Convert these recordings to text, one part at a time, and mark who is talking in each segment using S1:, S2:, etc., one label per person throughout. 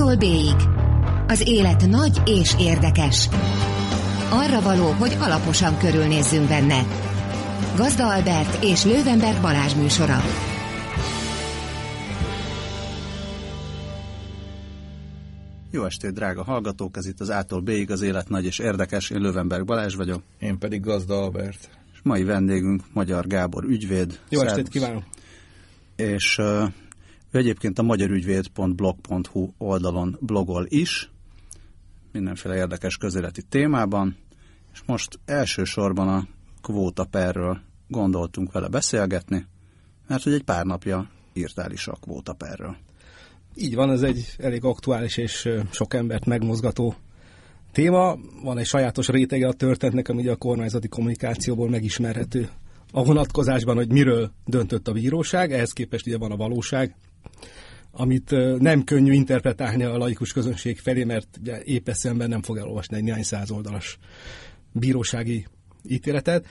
S1: A-tól B-ig. Az élet nagy és érdekes. Arra való, hogy alaposan körülnézzünk benne. Gazda Albert és Lővenberg Balázs műsora.
S2: Jó estét, drága hallgatók! Ez itt az A-tól B-ig az élet nagy és érdekes. Én Lővenberg Balázs vagyok.
S3: Én pedig Gazda Albert.
S2: És mai vendégünk Magyar Gábor ügyvéd.
S4: Jó estét kívánok!
S2: És uh, ő egyébként a magyarügyvéd.blog.hu oldalon blogol is, mindenféle érdekes közéleti témában, és most elsősorban a kvóta perről gondoltunk vele beszélgetni, mert hogy egy pár napja írtál is a kvóta perről.
S4: Így van, ez egy elég aktuális és sok embert megmozgató téma. Van egy sajátos rétege a történetnek, ami a kormányzati kommunikációból megismerhető a vonatkozásban, hogy miről döntött a bíróság, ehhez képest ugye van a valóság, amit nem könnyű interpretálni a laikus közönség felé, mert ugye épp eszemben nem fog elolvasni egy néhány száz oldalas bírósági ítéletet.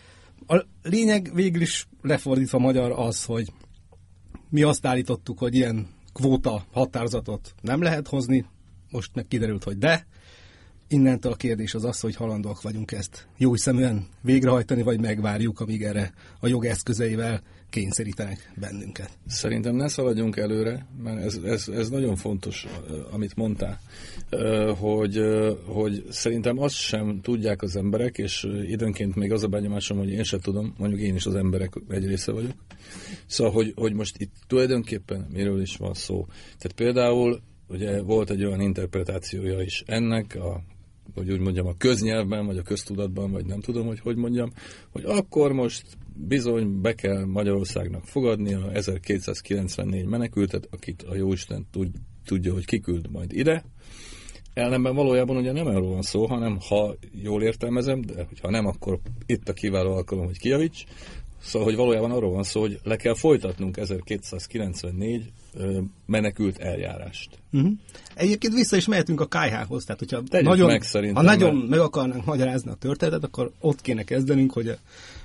S4: A lényeg végül is lefordítva magyar az, hogy mi azt állítottuk, hogy ilyen kvóta határozatot nem lehet hozni, most meg kiderült, hogy de. Innentől a kérdés az az, hogy halandóak vagyunk ezt jó szeműen végrehajtani, vagy megvárjuk, amíg erre a jog eszközeivel kényszerítenek bennünket.
S3: Szerintem ne szaladjunk előre, mert ez, ez, ez nagyon fontos, amit mondtál, hogy, hogy szerintem azt sem tudják az emberek, és időnként még az a benyomásom, hogy én sem tudom, mondjuk én is az emberek egy része vagyok. Szóval, hogy, hogy most itt tulajdonképpen miről is van szó. Tehát például ugye volt egy olyan interpretációja is ennek a hogy úgy mondjam, a köznyelvben, vagy a köztudatban, vagy nem tudom, hogy hogy mondjam, hogy akkor most bizony be kell Magyarországnak fogadni a 1294 menekültet, akit a Jóisten tud, tudja, hogy kiküld majd ide. Ellenben valójában ugye nem erről van szó, hanem ha jól értelmezem, de ha nem, akkor itt a kiváló alkalom, hogy kijavíts. Szóval, hogy valójában arról van szó, hogy le kell folytatnunk 1294 menekült eljárást.
S4: Uh-huh. Egyébként vissza is mehetünk a KH-hoz, tehát hogyha
S3: Tegyük
S4: nagyon,
S3: meg
S4: ha nagyon
S3: mert...
S4: meg akarnánk magyarázni a történetet, akkor ott kéne kezdenünk, hogy, a,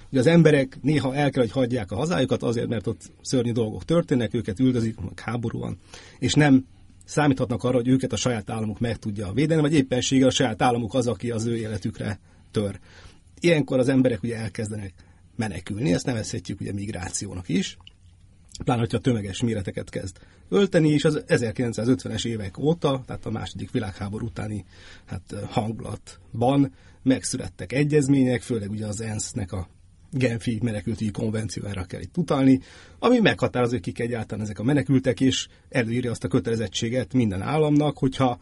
S4: hogy az emberek néha el kell, hogy hagyják a hazájukat azért, mert ott szörnyű dolgok történnek, őket üldözik, meg háború van, és nem számíthatnak arra, hogy őket a saját államuk meg tudja védeni, vagy éppenséggel a saját államuk az, aki az ő életükre tör. Ilyenkor az emberek ugye elkezdenek menekülni, ezt nevezhetjük ugye migrációnak is, pláne, hogyha tömeges méreteket kezd ölteni, és az 1950-es évek óta, tehát a második világháború utáni hát, hangulatban megszülettek egyezmények, főleg ugye az ENSZ-nek a Genfi menekültügyi konvenciójára kell itt utalni, ami meghatározó, kik egyáltalán ezek a menekültek, és előírja azt a kötelezettséget minden államnak, hogyha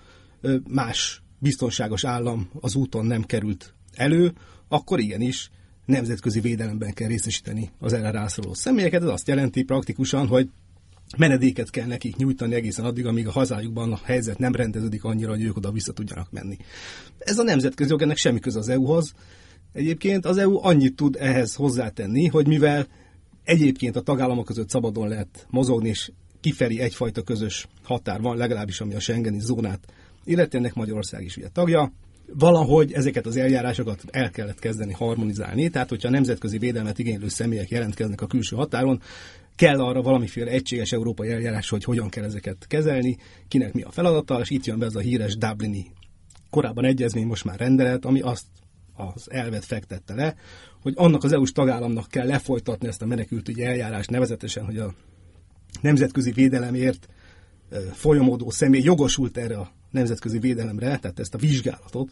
S4: más biztonságos állam az úton nem került elő, akkor igenis nemzetközi védelemben kell részesíteni az erre rászoruló személyeket. Ez azt jelenti praktikusan, hogy menedéket kell nekik nyújtani egészen addig, amíg a hazájukban a helyzet nem rendeződik annyira, hogy ők oda vissza tudjanak menni. Ez a nemzetközi jog, ennek semmi köze az EU-hoz. Egyébként az EU annyit tud ehhez hozzátenni, hogy mivel egyébként a tagállamok között szabadon lehet mozogni, és kifelé egyfajta közös határ van, legalábbis ami a Schengeni zónát illetve ennek Magyarország is ugye tagja, valahogy ezeket az eljárásokat el kellett kezdeni harmonizálni, tehát hogyha nemzetközi védelmet igénylő személyek jelentkeznek a külső határon, kell arra valamiféle egységes európai eljárás, hogy hogyan kell ezeket kezelni, kinek mi a feladata, és itt jön be ez a híres Dublini korábban egyezmény, most már rendelet, ami azt az elvet fektette le, hogy annak az EU-s tagállamnak kell lefolytatni ezt a menekültügyi eljárást, nevezetesen, hogy a nemzetközi védelemért folyamodó személy jogosult erre a nemzetközi védelemre, tehát ezt a vizsgálatot,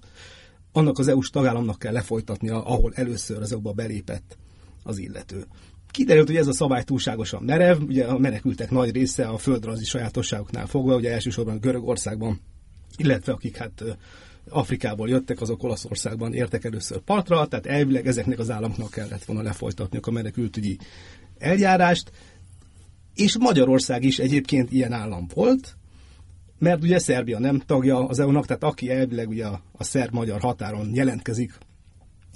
S4: annak az EU-s tagállamnak kell lefolytatnia, ahol először az EU-ba belépett az illető. Kiderült, hogy ez a szabály túlságosan merev, ugye a menekültek nagy része a földrajzi sajátosságoknál fogva, ugye elsősorban Görögországban, illetve akik hát Afrikából jöttek, azok Olaszországban értek először partra, tehát elvileg ezeknek az államoknak kellett volna lefolytatniuk a menekültügyi eljárást, és Magyarország is egyébként ilyen állam volt, mert ugye Szerbia nem tagja az EU-nak, tehát aki elvileg ugye a, a szerb-magyar határon jelentkezik,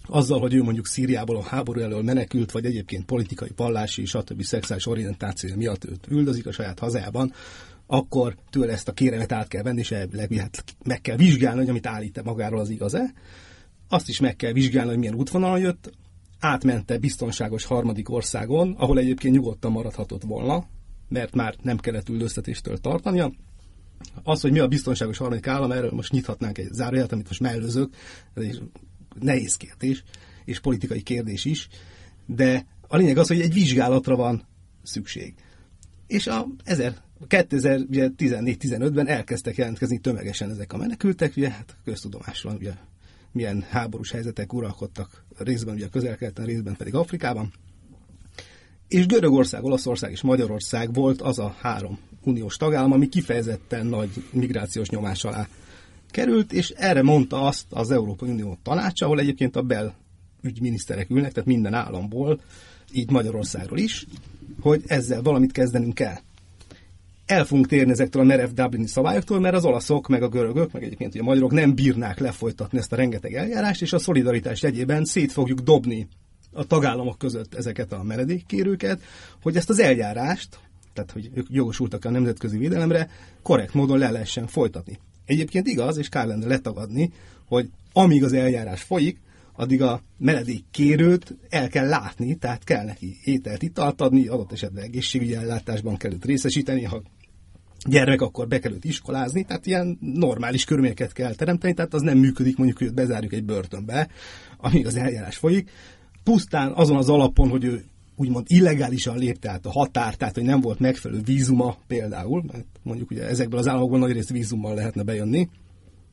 S4: azzal, hogy ő mondjuk Szíriából a háború elől menekült, vagy egyébként politikai, pallási, stb. szexuális orientáció miatt őt üldözik a saját hazájában, akkor tőle ezt a kéremet át kell venni, és elvileg hát meg kell vizsgálni, hogy amit állít magáról az igaz-e. Azt is meg kell vizsgálni, hogy milyen útvonalon jött, átmente biztonságos harmadik országon, ahol egyébként nyugodtan maradhatott volna, mert már nem kellett üldöztetéstől tartania, Az, hogy mi a biztonságos harmadik állam, erről most nyithatnánk egy zárójelet, amit most mellőzök, ez egy nehéz kérdés, és politikai kérdés is, de a lényeg az, hogy egy vizsgálatra van szükség. És a 2014-15-ben elkezdtek jelentkezni tömegesen ezek a menekültek, ugye hát köztudomásról ugye milyen háborús helyzetek uralkodtak részben ugye a közel részben pedig Afrikában. És Görögország, Olaszország és Magyarország volt az a három uniós tagállam, ami kifejezetten nagy migrációs nyomás alá került, és erre mondta azt az Európai Unió tanácsa, ahol egyébként a belügyminiszterek ülnek, tehát minden államból, így Magyarországról is, hogy ezzel valamit kezdenünk kell. El fogunk térni ezektől a merev Dublini szabályoktól, mert az olaszok, meg a görögök, meg egyébként a magyarok nem bírnák lefolytatni ezt a rengeteg eljárást, és a szolidaritás egyében szét fogjuk dobni a tagállamok között ezeket a meredékkérőket, hogy ezt az eljárást, tehát hogy ők jogosultak a nemzetközi védelemre, korrekt módon le lehessen folytatni. Egyébként igaz, és kár lenne letagadni, hogy amíg az eljárás folyik, addig a meredék kérőt el kell látni, tehát kell neki ételt, italt adni, adott esetben egészségügyi ellátásban kell őt részesíteni, ha gyermek, akkor be kell iskolázni, tehát ilyen normális körülményeket kell teremteni, tehát az nem működik, mondjuk, hogy bezárjuk egy börtönbe, amíg az eljárás folyik. Pusztán azon az alapon, hogy ő úgymond illegálisan lépte át a határ, tehát hogy nem volt megfelelő vízuma például, mert mondjuk ugye ezekből az államokból nagy részt vízummal lehetne bejönni,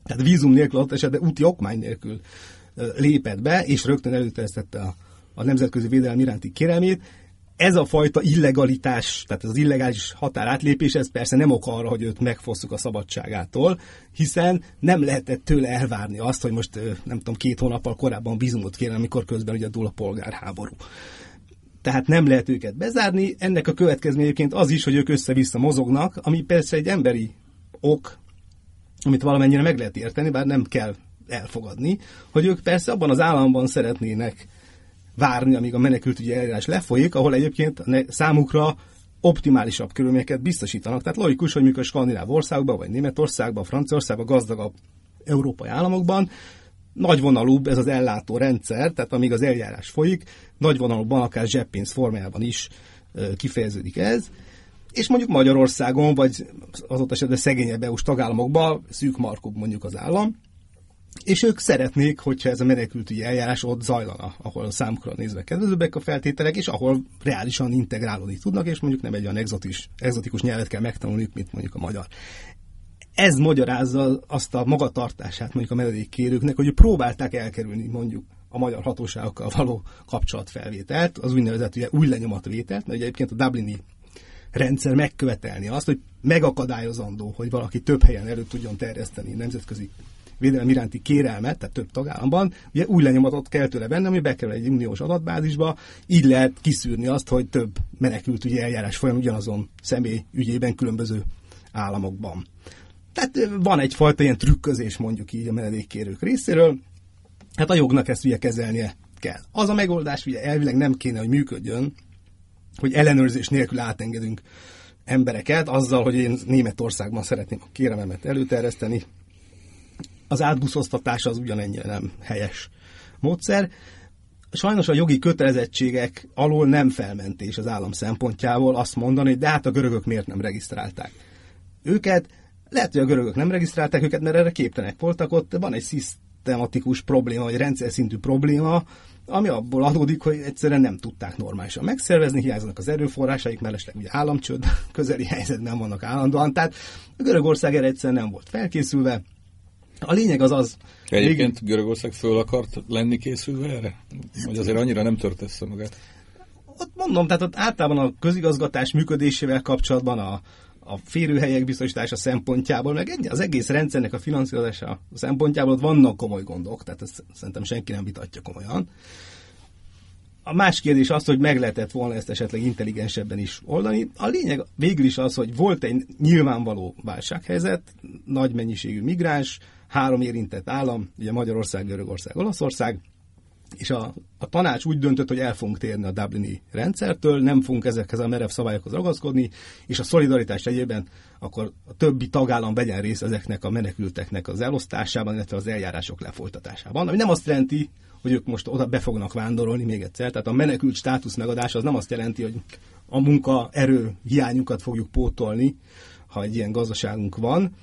S4: tehát vízum nélkül, ott esetben úti okmány nélkül lépett be, és rögtön előterjesztette a, a nemzetközi védelem iránti kérelmét. Ez a fajta illegalitás, tehát az illegális határátlépés, ez persze nem ok arra, hogy őt megfosszuk a szabadságától, hiszen nem lehetett tőle elvárni azt, hogy most nem tudom, két hónappal korábban vízumot kérem, amikor közben ugye dúl a polgárháború tehát nem lehet őket bezárni. Ennek a következményeként az is, hogy ők össze-vissza mozognak, ami persze egy emberi ok, amit valamennyire meg lehet érteni, bár nem kell elfogadni, hogy ők persze abban az államban szeretnének várni, amíg a menekültügyi eljárás lefolyik, ahol egyébként számukra optimálisabb körülményeket biztosítanak. Tehát logikus, hogy mikor skandináv országban, vagy Németországban, Franciaországban, gazdagabb európai államokban nagyvonalúbb ez az ellátó rendszer, tehát amíg az eljárás folyik, nagyvonalúbban, akár zseppénz formájában is kifejeződik ez, és mondjuk Magyarországon, vagy az ott esetben szegényebb EU-s tagállamokban szűk markub mondjuk az állam, és ők szeretnék, hogyha ez a menekültügyi eljárás ott zajlana, ahol számukra nézve kedvezőbbek a feltételek, és ahol reálisan integrálódni tudnak, és mondjuk nem egy olyan exotis, exotikus nyelvet kell megtanulniuk, mint mondjuk a magyar. Ez magyarázza azt a magatartását mondjuk a menedékkérőknek, hogy próbálták elkerülni mondjuk a magyar hatóságokkal való kapcsolatfelvételt, az úgynevezett ugye, új lenyomatvételt, mert ugye egyébként a Dublini rendszer megkövetelni azt, hogy megakadályozandó, hogy valaki több helyen elő tudjon terjeszteni nemzetközi védelem iránti kérelmet, tehát több tagállamban, ugye új lenyomatot kell tőle venni, ami bekerül egy uniós adatbázisba, így lehet kiszűrni azt, hogy több menekült ügyi eljárás folyam ugyanazon személy ügyében különböző államokban. Tehát van egyfajta ilyen trükközés mondjuk így a menedékkérők részéről, hát a jognak ezt ugye kezelnie kell. Az a megoldás ugye elvileg nem kéne, hogy működjön, hogy ellenőrzés nélkül átengedünk embereket, azzal, hogy én Németországban szeretném a kérememet előterjeszteni, az átbuszoztatás az ugyanennyire nem helyes módszer. Sajnos a jogi kötelezettségek alól nem felmentés az állam szempontjából azt mondani, de hát a görögök miért nem regisztrálták őket. Lehet, hogy a görögök nem regisztrálták őket, mert erre képtelenek voltak, ott van egy szisztematikus probléma, vagy rendszer szintű probléma, ami abból adódik, hogy egyszerűen nem tudták normálisan megszervezni, hiányzanak az erőforrásaik, mellesleg ugye államcsőd közeli helyzetben vannak állandóan, tehát a Görögország erre egyszerűen nem volt felkészülve, a lényeg az az...
S3: Egyébként még... Görögország föl akart lenni készülve erre? Vagy azért annyira nem tört össze magát?
S4: Ott mondom, tehát ott általában a közigazgatás működésével kapcsolatban a, a férőhelyek biztosítása szempontjából, meg az egész rendszernek a finanszírozása szempontjából ott vannak komoly gondok, tehát ezt szerintem senki nem vitatja komolyan. A más kérdés az, hogy meg lehetett volna ezt esetleg intelligensebben is oldani. A lényeg végül is az, hogy volt egy nyilvánvaló válsághelyzet, nagy mennyiségű migráns, három érintett állam, ugye Magyarország, Görögország, Olaszország, és a, a tanács úgy döntött, hogy el fogunk térni a Dublini rendszertől, nem fogunk ezekhez a merev szabályokhoz ragaszkodni, és a szolidaritás egyében akkor a többi tagállam vegyen részt ezeknek a menekülteknek az elosztásában, illetve az eljárások lefolytatásában. Ami nem azt jelenti, hogy ők most oda be fognak vándorolni még egyszer. Tehát a menekült státusz megadása az nem azt jelenti, hogy a munkaerő hiányunkat fogjuk pótolni, ha egy ilyen gazdaságunk van.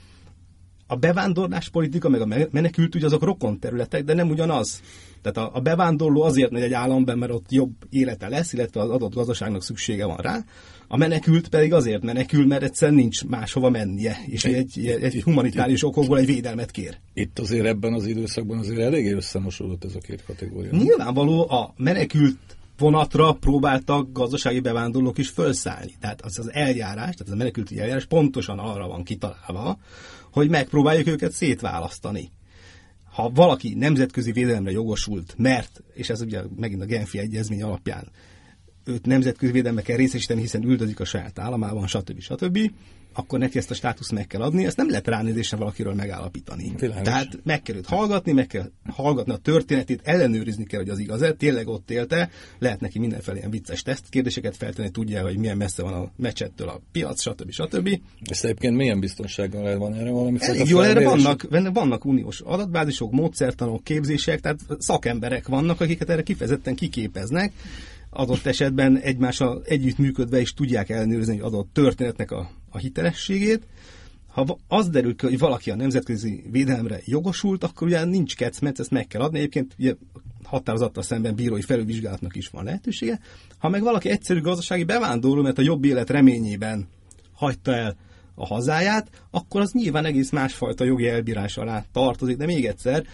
S4: A bevándorlás politika, meg a menekültügy azok rokon területek, de nem ugyanaz. Tehát a, a bevándorló azért megy egy államban, mert ott jobb élete lesz, illetve az adott gazdaságnak szüksége van rá. A menekült pedig azért menekül, mert egyszerűen nincs máshova mennie, és egy, egy, egy humanitárius okokból egy védelmet kér.
S3: Itt azért ebben az időszakban azért eléggé összemosódott ez a két kategória.
S4: Nyilvánvaló a menekült vonatra próbáltak gazdasági bevándorlók is felszállni. Tehát az az eljárás, tehát az a menekülti eljárás pontosan arra van kitalálva, hogy megpróbáljuk őket szétválasztani. Ha valaki nemzetközi védelemre jogosult, mert, és ez ugye megint a Genfi egyezmény alapján, őt nemzetközi védelme kell részesíteni, hiszen üldözik a saját államában, stb. stb akkor neki ezt a státuszt meg kell adni, ezt nem lehet ránézésre valakiről megállapítani. Világos. Tehát meg kell őt hallgatni, meg kell hallgatni a történetét, ellenőrizni kell, hogy az igaz-e, tényleg ott élte, lehet neki mindenfelé ilyen vicces teszt kérdéseket feltenni, tudja, hogy milyen messze van a mecsettől a piac, stb. stb.
S3: Ezt egyébként milyen biztonsággal van erre valami
S4: Elég jó, erre vannak, vannak uniós adatbázisok, módszertanok, képzések, tehát szakemberek vannak, akiket erre kifejezetten kiképeznek, adott esetben egymással együttműködve is tudják ellenőrizni egy adott történetnek a, a hitelességét. Ha az derül ki, hogy valaki a nemzetközi védelemre jogosult, akkor ugye nincs kecmet, ezt meg kell adni. Egyébként ugye határozattal szemben bírói felülvizsgálatnak is van lehetősége. Ha meg valaki egyszerű gazdasági bevándorló, mert a jobb élet reményében hagyta el a hazáját, akkor az nyilván egész másfajta jogi elbírás alá tartozik. De még egyszer,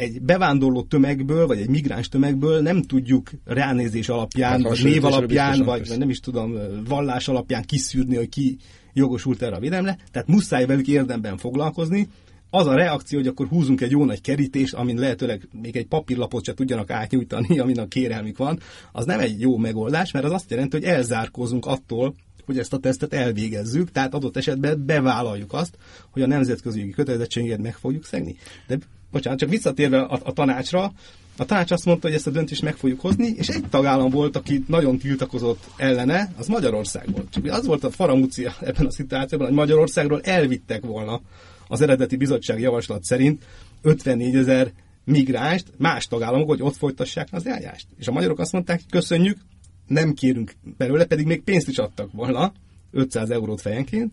S4: egy bevándorló tömegből, vagy egy migráns tömegből nem tudjuk ránézés alapján, hát, vagy név alapján, vagy, vagy nem is tudom, vallás alapján kiszűrni, hogy ki jogosult erre a védelemre. Tehát muszáj velük érdemben foglalkozni. Az a reakció, hogy akkor húzunk egy jó nagy kerítést, amin lehetőleg még egy papírlapot se tudjanak átnyújtani, amin a kérelmük van, az nem egy jó megoldás, mert az azt jelenti, hogy elzárkózunk attól, hogy ezt a tesztet elvégezzük, tehát adott esetben bevállaljuk azt, hogy a nemzetközi kötelezettséget meg fogjuk szegni. De bocsánat, csak visszatérve a, a tanácsra, a tanács azt mondta, hogy ezt a döntést meg fogjuk hozni, és egy tagállam volt, aki nagyon tiltakozott ellene, az Magyarország volt. Csak az volt a faramúcia ebben a szituációban, hogy Magyarországról elvittek volna az eredeti bizottság javaslat szerint 54 ezer migránst más tagállamok, hogy ott folytassák az eljárást. És a magyarok azt mondták, köszönjük, nem kérünk belőle, pedig még pénzt is adtak volna, 500 eurót fejenként,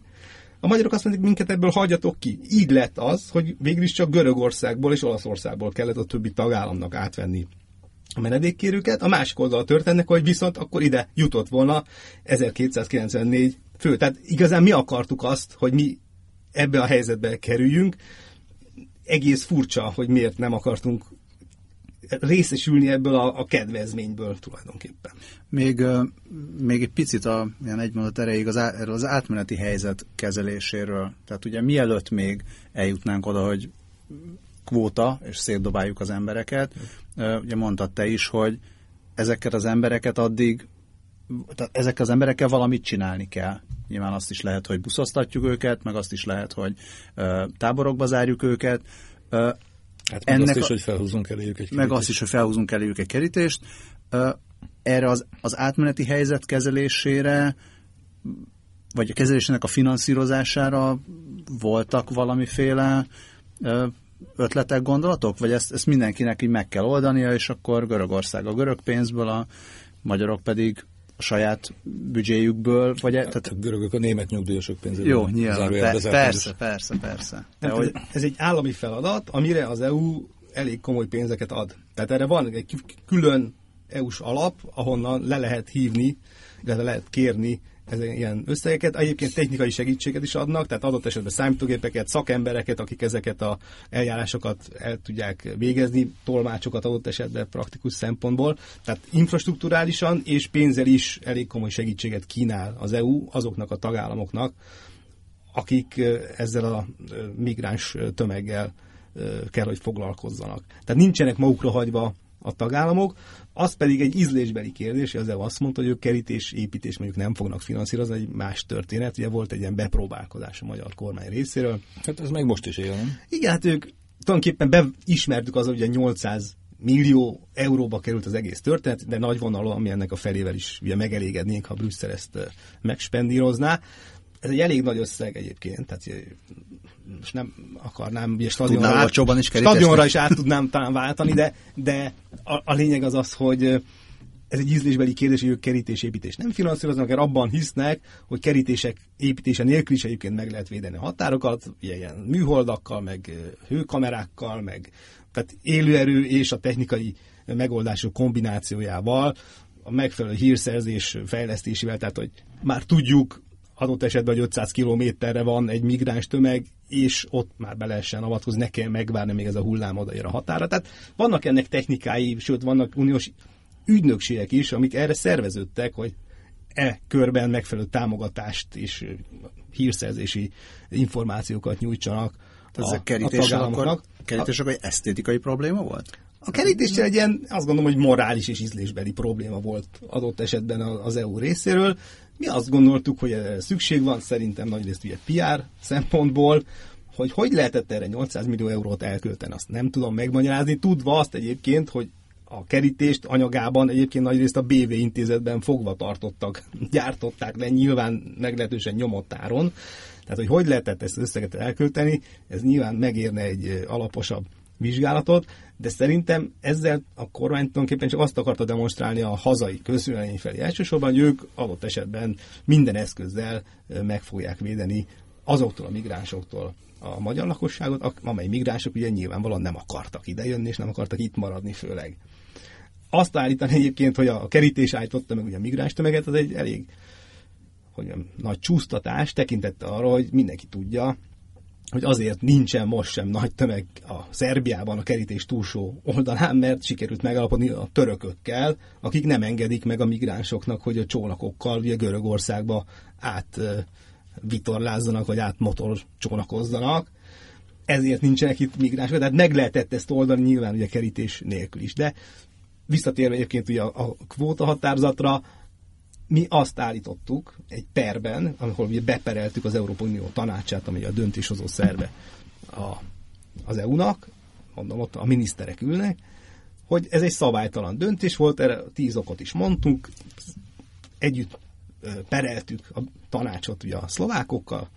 S4: a magyarok azt mondják, minket ebből hagyjatok ki. Így lett az, hogy végül is csak Görögországból és Olaszországból kellett a többi tagállamnak átvenni a menedékkérőket. A másik oldal történnek, hogy viszont akkor ide jutott volna 1294 fő. Tehát igazán mi akartuk azt, hogy mi ebbe a helyzetbe kerüljünk. Egész furcsa, hogy miért nem akartunk részesülni ebből a, a kedvezményből tulajdonképpen.
S2: Még, még egy picit a ilyen egy mondat erejéig az, á, az átmeneti helyzet kezeléséről. Tehát ugye mielőtt még eljutnánk oda, hogy kvóta, és szétdobáljuk az embereket, ugye mondtad te is, hogy ezeket az embereket addig tehát ezek az emberekkel valamit csinálni kell. Nyilván azt is lehet, hogy buszoztatjuk őket, meg azt is lehet, hogy táborokba zárjuk őket.
S3: Hát meg Ennek azt is, hogy felhúzunk eléjük egy kerítést.
S2: Meg azt is, hogy felhúzunk eléjük egy kerítést. Erre az, az átmeneti helyzet kezelésére, vagy a kezelésének a finanszírozására voltak valamiféle ötletek, gondolatok? Vagy ezt, ezt mindenkinek így meg kell oldania, és akkor Görögország a görög pénzből, a magyarok pedig a saját büdzséjükből, vagy...
S3: Hát, tehát, a görögök a német nyugdíjasok pénzéből.
S2: Jó, nyilván, pe, persze, persze, persze.
S4: Nem, hogy... Ez egy állami feladat, amire az EU elég komoly pénzeket ad. Tehát erre van egy külön EU-s alap, ahonnan le lehet hívni, illetve lehet kérni ez ilyen összegeket. Egyébként technikai segítséget is adnak, tehát adott esetben számítógépeket, szakembereket, akik ezeket a eljárásokat el tudják végezni, tolmácsokat adott esetben praktikus szempontból. Tehát infrastruktúrálisan és pénzzel is elég komoly segítséget kínál az EU azoknak a tagállamoknak, akik ezzel a migráns tömeggel kell, hogy foglalkozzanak. Tehát nincsenek magukra hagyva a tagállamok, az pedig egy ízlésbeli kérdés, az EU azt mondta, hogy ők kerítés, építés mondjuk nem fognak finanszírozni, egy más történet. Ugye volt egy ilyen bepróbálkozás a magyar kormány részéről.
S3: Hát ez meg most is él, nem?
S4: Igen, hát ők tulajdonképpen beismertük az, hogy ugye 800 millió euróba került az egész történet, de nagy vonalon, ami ennek a felével is ugye megelégednénk, ha Brüsszel ezt megspendírozná. Ez egy elég nagy összeg egyébként, tehát most nem akarnám ugye stadionra,
S2: is
S4: stadionra is át tudnám talán váltani, de, de a, a lényeg az az, hogy ez egy ízlésbeli kérdés, hogy ők kerítésépítés nem finanszíroznak, mert abban hisznek, hogy kerítések építése nélkül is egyébként meg lehet védeni a határokat, ilyen műholdakkal, meg hőkamerákkal, meg tehát élőerő és a technikai megoldások kombinációjával, a megfelelő hírszerzés fejlesztésével, tehát hogy már tudjuk adott esetben, hogy 500 kilométerre van egy migráns tömeg, és ott már be lehessen avatkozni, ne kell megvárni, még ez a hullám odaér a határa. Tehát vannak ennek technikái, sőt vannak uniós ügynökségek is, amik erre szerveződtek, hogy e körben megfelelő támogatást és hírszerzési információkat nyújtsanak
S2: a, a kerítéssel akkor, kerítés akkor egy esztétikai probléma volt?
S4: A kerítés egy ilyen, azt gondolom, hogy morális és ízlésbeli probléma volt adott esetben az EU részéről. Mi azt gondoltuk, hogy erre szükség van, szerintem nagyrészt ugye PR szempontból, hogy hogy lehetett erre 800 millió eurót elkölteni, azt nem tudom megmagyarázni, tudva azt egyébként, hogy a kerítést anyagában egyébként nagyrészt a BV intézetben fogva tartottak, gyártották le nyilván meglehetősen nyomott áron. Tehát, hogy hogy lehetett ezt összeget elkölteni, ez nyilván megérne egy alaposabb vizsgálatot, de szerintem ezzel a kormány tulajdonképpen csak azt akarta demonstrálni a hazai közvélemény felé elsősorban, hogy ők adott esetben minden eszközzel meg fogják védeni azoktól a migránsoktól a magyar lakosságot, amely migránsok ugye nyilvánvalóan nem akartak idejönni, és nem akartak itt maradni főleg. Azt állítani egyébként, hogy a kerítés állította meg ugye a migráns tömeget, az egy elég hogy nagy csúsztatás tekintette arra, hogy mindenki tudja, hogy azért nincsen most sem nagy tömeg a Szerbiában a kerítés túlsó oldalán, mert sikerült megalapodni a törökökkel, akik nem engedik meg a migránsoknak, hogy a csónakokkal ugye Görögországba át vitorlázzanak, vagy át motor csónakozzanak. Ezért nincsenek itt migránsok, tehát meg lehetett ezt oldani nyilván ugye kerítés nélkül is. De visszatérve egyébként ugye a, kvóta határozatra, mi azt állítottuk egy perben, ahol ugye bepereltük az Európai Unió tanácsát, ami a döntéshozó szerve a, az EU-nak, mondom, ott a miniszterek ülnek, hogy ez egy szabálytalan döntés volt, erre tíz okot is mondtunk, együtt pereltük a tanácsot ugye a szlovákokkal,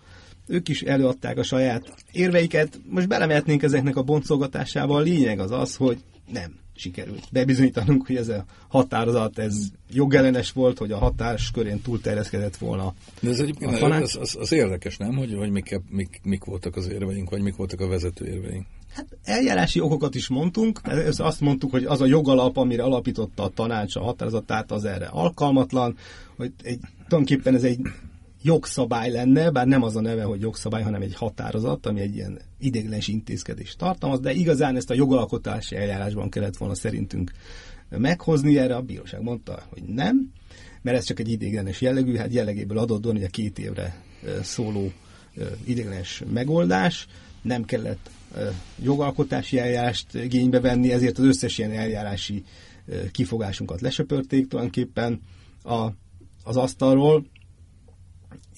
S4: ők is előadták a saját érveiket, most belemehetnénk ezeknek a boncolgatásába, a lényeg az az, hogy nem sikerült bebizonyítanunk, hogy ez a határozat, ez jogellenes volt, hogy a hatás körén túlterjeszkedett volna.
S3: De ez egyébként az, az, az, érdekes, nem? Hogy, hogy mik, mik, mik voltak az érveink, vagy mik voltak a vezető érveink?
S4: Hát eljárási okokat is mondtunk, ez azt mondtuk, hogy az a jogalap, amire alapította a tanács a határozatát, az erre alkalmatlan, hogy egy, tulajdonképpen ez egy jogszabály lenne, bár nem az a neve, hogy jogszabály, hanem egy határozat, ami egy ilyen idéglenes intézkedést tartalmaz, de igazán ezt a jogalkotási eljárásban kellett volna szerintünk meghozni, erre a bíróság mondta, hogy nem, mert ez csak egy idéglenes jellegű, hát jellegéből adódóan ugye két évre szóló idéglenes megoldás, nem kellett jogalkotási eljárást igénybe venni, ezért az összes ilyen eljárási kifogásunkat lesöpörték tulajdonképpen a, az asztalról,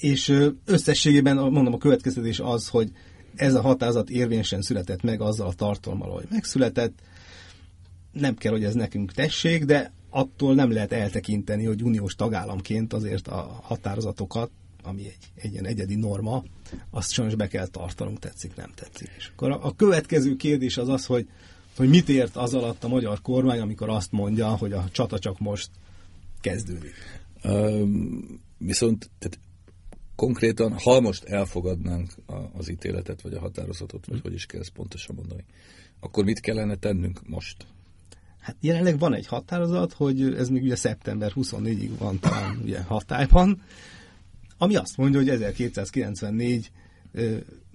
S4: és összességében mondom a következtetés az, hogy ez a határozat érvényesen született meg azzal a tartalmal, hogy megszületett. Nem kell, hogy ez nekünk tessék, de attól nem lehet eltekinteni, hogy uniós tagállamként azért a határozatokat, ami egy, egy ilyen egyedi norma, azt sajnos be kell tartanunk, tetszik, nem tetszik. És akkor a, a következő kérdés az az, hogy, hogy mit ért az alatt a magyar kormány, amikor azt mondja, hogy a csata csak most kezdődik.
S3: Um, viszont tehát konkrétan, ha most elfogadnánk az ítéletet, vagy a határozatot, vagy hogy is kell ezt pontosan mondani, akkor mit kellene tennünk most?
S4: Hát jelenleg van egy határozat, hogy ez még ugye szeptember 24-ig van talán ugye hatályban, ami azt mondja, hogy 1294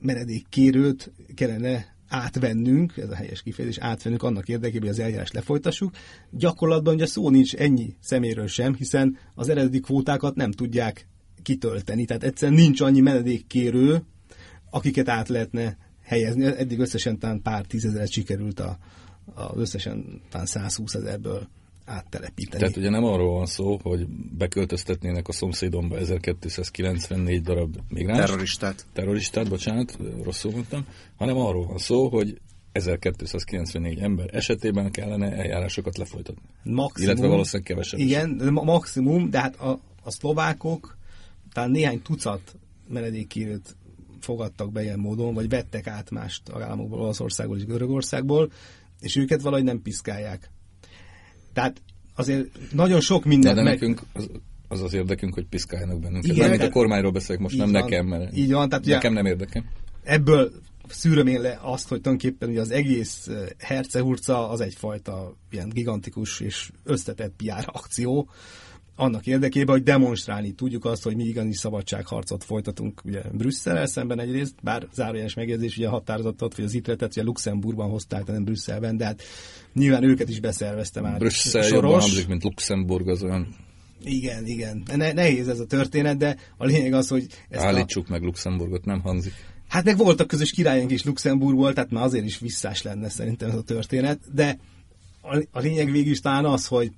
S4: meredékkérőt kellene átvennünk, ez a helyes kifejezés, átvennünk annak érdekében, hogy az eljárást lefolytassuk. Gyakorlatban ugye szó nincs ennyi szeméről sem, hiszen az eredeti kvótákat nem tudják kitölteni. Tehát egyszerűen nincs annyi menedékkérő, akiket át lehetne helyezni. Eddig összesen talán pár tízezeret sikerült a, a összesen talán 120 ezerből áttelepíteni.
S3: Tehát ugye nem arról van szó, hogy beköltöztetnének a szomszédomba 1294 darab migráns.
S2: Terroristát.
S3: Terroristát, bocsánat, rosszul mondtam, hanem arról van szó, hogy 1294 ember esetében kellene eljárásokat lefolytatni. Maximum, Illetve valószínűleg kevesebb.
S4: Igen, is. maximum, de hát a, a szlovákok talán néhány tucat menedékkérőt fogadtak be ilyen módon, vagy vettek át más tagállamokból, Olaszországból és Görögországból, és őket valahogy nem piszkálják. Tehát azért nagyon sok mindent
S3: de
S4: meg...
S3: nekünk az, az az érdekünk, hogy piszkáljanak bennünket.
S4: Igen,
S3: Nem,
S4: de-
S3: a kormányról beszélek most, nem
S4: van.
S3: nekem, mert
S4: Így van, tehát
S3: nekem nem érdekel.
S4: ebből szűröm én le azt, hogy tulajdonképpen ugye az egész eh, hercehurca az egyfajta ilyen gigantikus és összetett PR akció, annak érdekében, hogy demonstrálni tudjuk azt, hogy mi igazi szabadságharcot folytatunk ugye Brüsszel szemben egyrészt, bár zárójeles megjegyzés, ugye a határozatot, vagy az ítletet ugye Luxemburgban hozták, de nem Brüsszelben, de hát nyilván őket is beszervezte már
S3: Brüsszel
S4: Soros.
S3: jobban hangzik, mint Luxemburg, az olyan
S4: Igen, igen. Ne, nehéz ez a történet, de a lényeg az, hogy ezt a,
S3: állítsuk meg Luxemburgot, nem hangzik.
S4: Hát meg voltak közös királyunk is Luxemburgból, tehát már azért is visszás lenne szerintem ez a történet, de a, a lényeg végül is talán az, hogy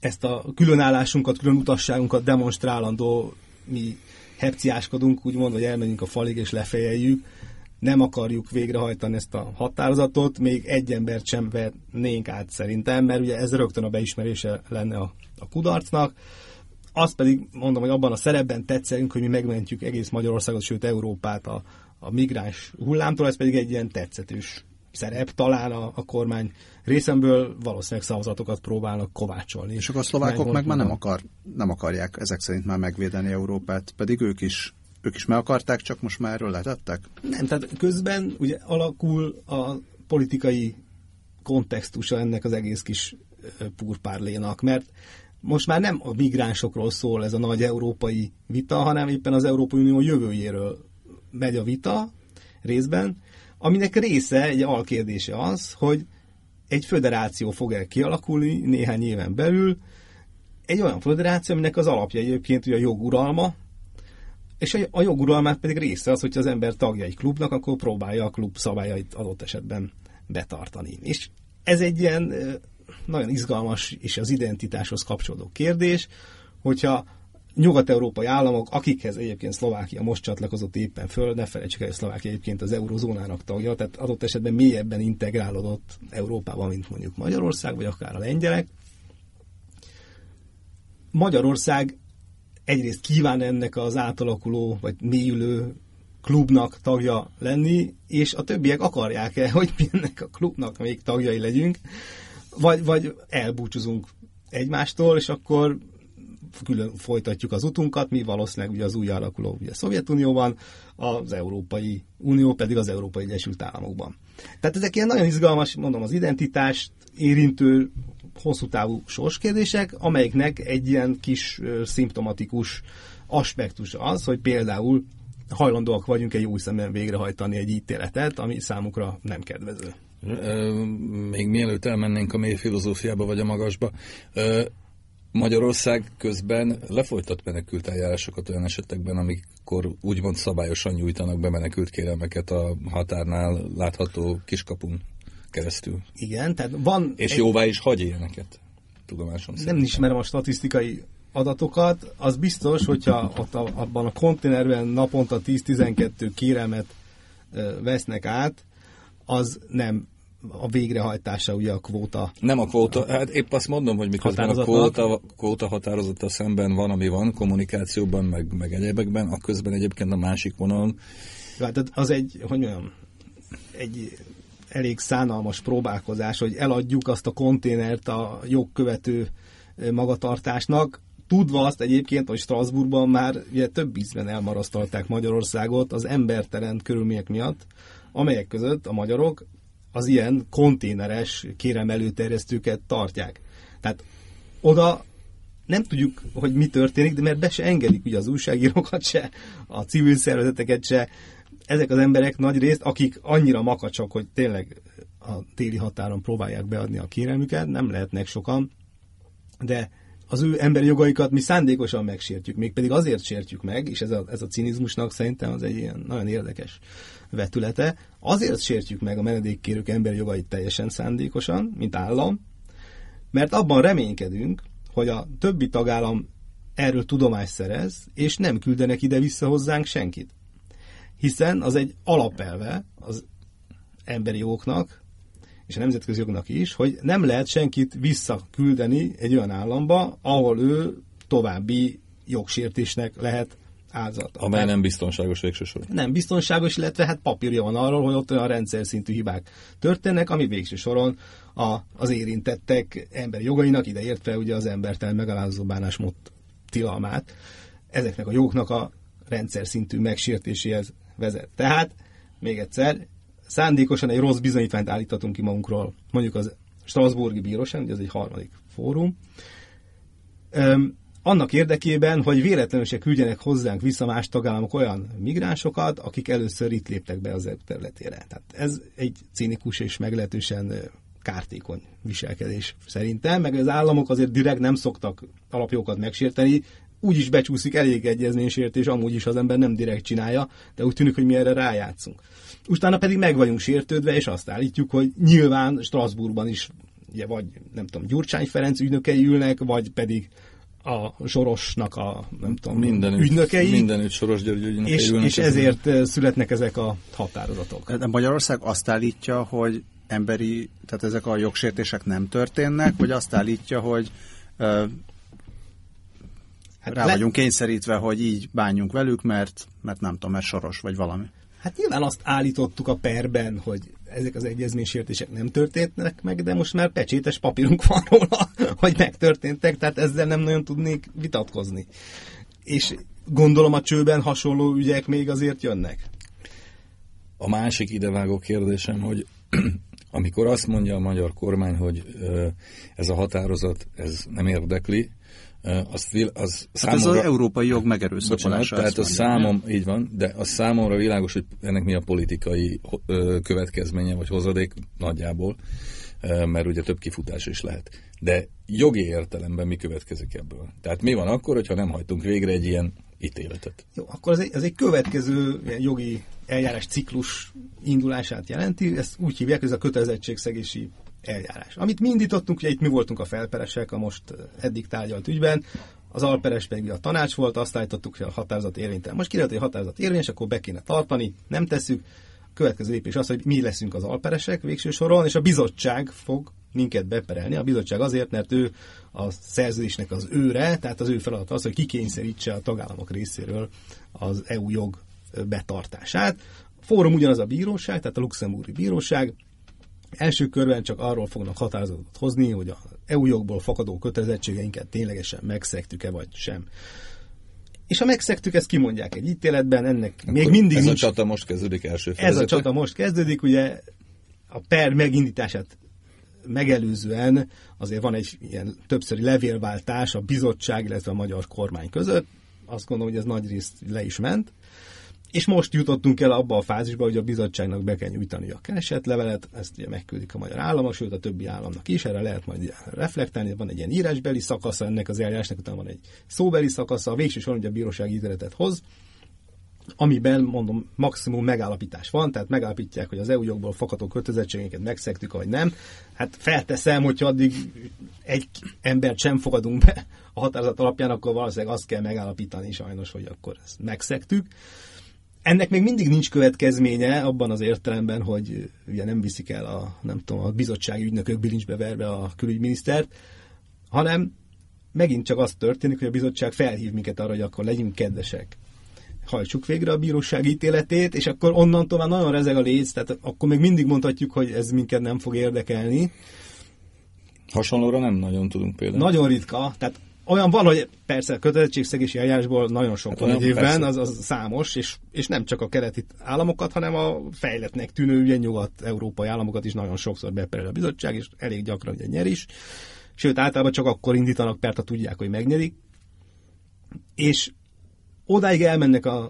S4: ezt a különállásunkat, külön utasságunkat demonstrálandó mi hepciáskodunk, úgymond, hogy elmegyünk a falig és lefejeljük, nem akarjuk végrehajtani ezt a határozatot, még egy embert sem vennénk át szerintem, mert ugye ez rögtön a beismerése lenne a, a kudarcnak. Azt pedig mondom, hogy abban a szerepben tetszelünk, hogy mi megmentjük egész Magyarországot, sőt Európát a, a migráns hullámtól, ez pedig egy ilyen tetszetős szerep, talán a, a kormány részemből valószínűleg szavazatokat próbálnak kovácsolni.
S2: És akkor a szlovákok meg már nem, akar, nem akarják ezek szerint már megvédeni Európát, pedig ők is, ők is meg akarták, csak most már erről letettek.
S4: Nem, tehát közben ugye alakul a politikai kontextusa ennek az egész kis purpárlénak, mert most már nem a migránsokról szól ez a nagy európai vita, hanem éppen az Európai Unió jövőjéről megy a vita részben, aminek része, egy alkérdése az, hogy egy föderáció fog el kialakulni néhány éven belül, egy olyan föderáció, aminek az alapja egyébként ugye a joguralma, és a- joguralmát pedig része az, hogyha az ember tagja egy klubnak, akkor próbálja a klub szabályait adott esetben betartani. És ez egy ilyen nagyon izgalmas és az identitáshoz kapcsolódó kérdés, hogyha nyugat-európai államok, akikhez egyébként Szlovákia most csatlakozott éppen föl, ne felejtsük el, hogy Szlovákia egyébként az eurozónának tagja, tehát adott esetben mélyebben integrálódott Európában, mint mondjuk Magyarország, vagy akár a lengyelek. Magyarország egyrészt kíván ennek az átalakuló, vagy mélyülő klubnak tagja lenni, és a többiek akarják-e, hogy mi ennek a klubnak még tagjai legyünk, vagy, vagy elbúcsúzunk egymástól, és akkor külön folytatjuk az utunkat, mi valószínűleg ugye az új alakuló ugye Szovjetunióban, az Európai Unió pedig az Európai Egyesült Államokban. Tehát ezek ilyen nagyon izgalmas, mondom, az identitást érintő hosszú távú sorskérdések, amelyeknek egy ilyen kis szimptomatikus aspektus az, hogy például hajlandóak vagyunk egy új szemben végrehajtani egy ítéletet, ami számukra nem kedvező.
S3: Még mielőtt elmennénk a mély filozófiába vagy a magasba, Magyarország közben lefolytat menekült eljárásokat olyan esetekben, amikor úgymond szabályosan nyújtanak be menekült kérelmeket a határnál látható kiskapun keresztül.
S4: Igen, tehát van...
S3: És
S4: egy-
S3: jóvá is hagy ilyeneket, tudomásom
S4: nem
S3: szerint.
S4: ismerem a statisztikai adatokat, az biztos, hogyha ott a, abban a konténerben naponta 10-12 kérelmet vesznek át, az nem a végrehajtása ugye a kvóta.
S3: Nem a kvóta, hát épp azt mondom, hogy miközben a kvóta, kvóta határozata szemben van, ami van, kommunikációban, meg, meg egyebekben, a közben egyébként a másik vonalon
S4: Hát az egy, hogy mondjam, egy elég szánalmas próbálkozás, hogy eladjuk azt a konténert a jogkövető magatartásnak, tudva azt egyébként, hogy Strasbourgban már ugye több ízben elmarasztalták Magyarországot az embertelen körülmények miatt, amelyek között a magyarok az ilyen konténeres kéremelőterjesztőket tartják. Tehát oda nem tudjuk, hogy mi történik, de mert be se engedik ugye az újságírókat se, a civil szervezeteket se. Ezek az emberek nagy részt, akik annyira makacsak, hogy tényleg a téli határon próbálják beadni a kérelmüket, nem lehetnek sokan, de az ő emberi jogaikat mi szándékosan megsértjük, mégpedig azért sértjük meg, és ez a, ez a cinizmusnak szerintem az egy ilyen nagyon érdekes vetülete, azért sértjük meg a menedékkérők emberi jogait teljesen szándékosan, mint állam, mert abban reménykedünk, hogy a többi tagállam erről tudomást szerez, és nem küldenek ide-vissza hozzánk senkit. Hiszen az egy alapelve az emberi jogoknak, és a nemzetközi jognak is, hogy nem lehet senkit visszaküldeni egy olyan államba, ahol ő további jogsértésnek lehet áldozat.
S3: Amely nem biztonságos végső soron.
S4: Nem biztonságos, illetve hát papírja van arról, hogy ott olyan rendszer szintű hibák történnek, ami végső soron a, az érintettek emberi jogainak, ideértve ugye az embertel megalázó bánásmód tilalmát, ezeknek a jogoknak a rendszer szintű megsértéséhez vezet. Tehát, még egyszer, szándékosan egy rossz bizonyítványt állíthatunk ki magunkról, mondjuk az Strasburgi Bíróság, ugye ez egy harmadik fórum, Öm, annak érdekében, hogy véletlenül se küldjenek hozzánk vissza más tagállamok olyan migránsokat, akik először itt léptek be az EU területére. Tehát ez egy cinikus és meglehetősen kártékony viselkedés szerintem, meg az államok azért direkt nem szoktak alapjogokat megsérteni, úgy is becsúszik elég egyezménysértés, amúgy is az ember nem direkt csinálja, de úgy tűnik, hogy mi erre rájátszunk. Utána pedig meg vagyunk sértődve, és azt állítjuk, hogy nyilván Strasbourgban is ugye, vagy nem tudom, Gyurcsány Ferenc ügynökei ülnek, vagy pedig a Sorosnak a nem tudom,
S3: mindenütt,
S4: ügynökei.
S3: Mindenütt Soros György ügynökei
S4: és, és
S3: ezen.
S4: ezért születnek ezek a határozatok.
S2: De Magyarország azt állítja, hogy emberi, tehát ezek a jogsértések nem történnek, vagy azt állítja, hogy ö,
S4: Hát
S2: rá
S4: le-
S2: vagyunk kényszerítve, hogy így bánjunk velük, mert, mert nem tudom, mert soros, vagy valami.
S4: Hát nyilván azt állítottuk a perben, hogy ezek az egyezménysértések nem történtek meg, de most már pecsétes papírunk van róla, hogy megtörténtek, tehát ezzel nem nagyon tudnék vitatkozni. És gondolom a csőben hasonló ügyek még azért jönnek.
S3: A másik idevágó kérdésem, hogy amikor azt mondja a magyar kormány, hogy ez a határozat ez nem érdekli, vil, az
S2: Hát ez az
S3: számomra...
S2: európai jog
S3: Bocsánat,
S2: megerőszakolása.
S3: tehát a számom, így van, de a számomra világos, hogy ennek mi a politikai következménye, vagy hozadék nagyjából, mert ugye több kifutás is lehet. De jogi értelemben mi következik ebből? Tehát mi van akkor, hogyha nem hajtunk végre egy ilyen ítéletet?
S4: Jó, akkor ez egy, ez egy következő ilyen jogi eljárás ciklus indulását jelenti, ezt úgy hívják, ez a kötelezettségszegési eljárás. Amit mi indítottunk, ugye itt mi voltunk a felperesek a most eddig tárgyalt ügyben, az alperes pedig a tanács volt, azt állítottuk, hogy a határozat érvénytelen. Most kiderült, hogy a határozat érvényes, akkor be kéne tartani, nem tesszük. A következő lépés az, hogy mi leszünk az alperesek végső soron, és a bizottság fog minket beperelni. A bizottság azért, mert ő a szerződésnek az őre, tehát az ő feladat az, hogy kikényszerítse a tagállamok részéről az EU jog betartását. A fórum ugyanaz a bíróság, tehát a luxemburgi bíróság, Első körben csak arról fognak határozatot hozni, hogy a EU jogból fakadó kötelezettségeinket ténylegesen megszegtük-e vagy sem. És ha megszegtük, ezt kimondják egy ítéletben, ennek még
S3: Akkor
S4: mindig
S3: ez
S4: nincs...
S3: a csata most kezdődik első
S4: Ez a
S3: fejezete.
S4: csata most kezdődik, ugye a per megindítását megelőzően azért van egy ilyen többszöri levélváltás a bizottság, illetve a magyar kormány között. Azt gondolom, hogy ez nagy részt le is ment. És most jutottunk el abba a fázisba, hogy a bizottságnak be kell nyújtani a keresetlevelet, ezt ugye megküldik a magyar államok, sőt a többi államnak is, erre lehet majd reflektálni, van egy ilyen írásbeli szakasza ennek az eljárásnak, utána van egy szóbeli szakasza, a végső soron ugye a bíróság ítéletet hoz, amiben mondom maximum megállapítás van, tehát megállapítják, hogy az EU jogból fakadó kötelezettségeket megszegtük, vagy nem. Hát felteszem, hogyha addig egy embert sem fogadunk be a határozat alapján, akkor valószínűleg azt kell megállapítani sajnos, hogy akkor ezt megszegtük. Ennek még mindig nincs következménye abban az értelemben, hogy ugye nem viszik el a, nem tudom, a bizottsági ügynökök bilincsbe verve a külügyminisztert, hanem megint csak az történik, hogy a bizottság felhív minket arra, hogy akkor legyünk kedvesek hajtsuk végre a bíróság ítéletét, és akkor onnantól már nagyon rezeg a léc, tehát akkor még mindig mondhatjuk, hogy ez minket nem fog érdekelni.
S3: Hasonlóra nem nagyon tudunk például.
S4: Nagyon ritka, tehát olyan van, hogy persze a kötelezettségszegési eljárásból nagyon sok
S3: Hát
S4: van egy
S3: olyan,
S4: évben, az, az számos, és, és nem csak a keleti államokat, hanem a fejletnek tűnő ugye nyugat-európai államokat is nagyon sokszor beperel a bizottság, és elég gyakran ugye nyer is. Sőt, általában csak akkor indítanak pert, ha tudják, hogy megnyerik. És odáig elmennek a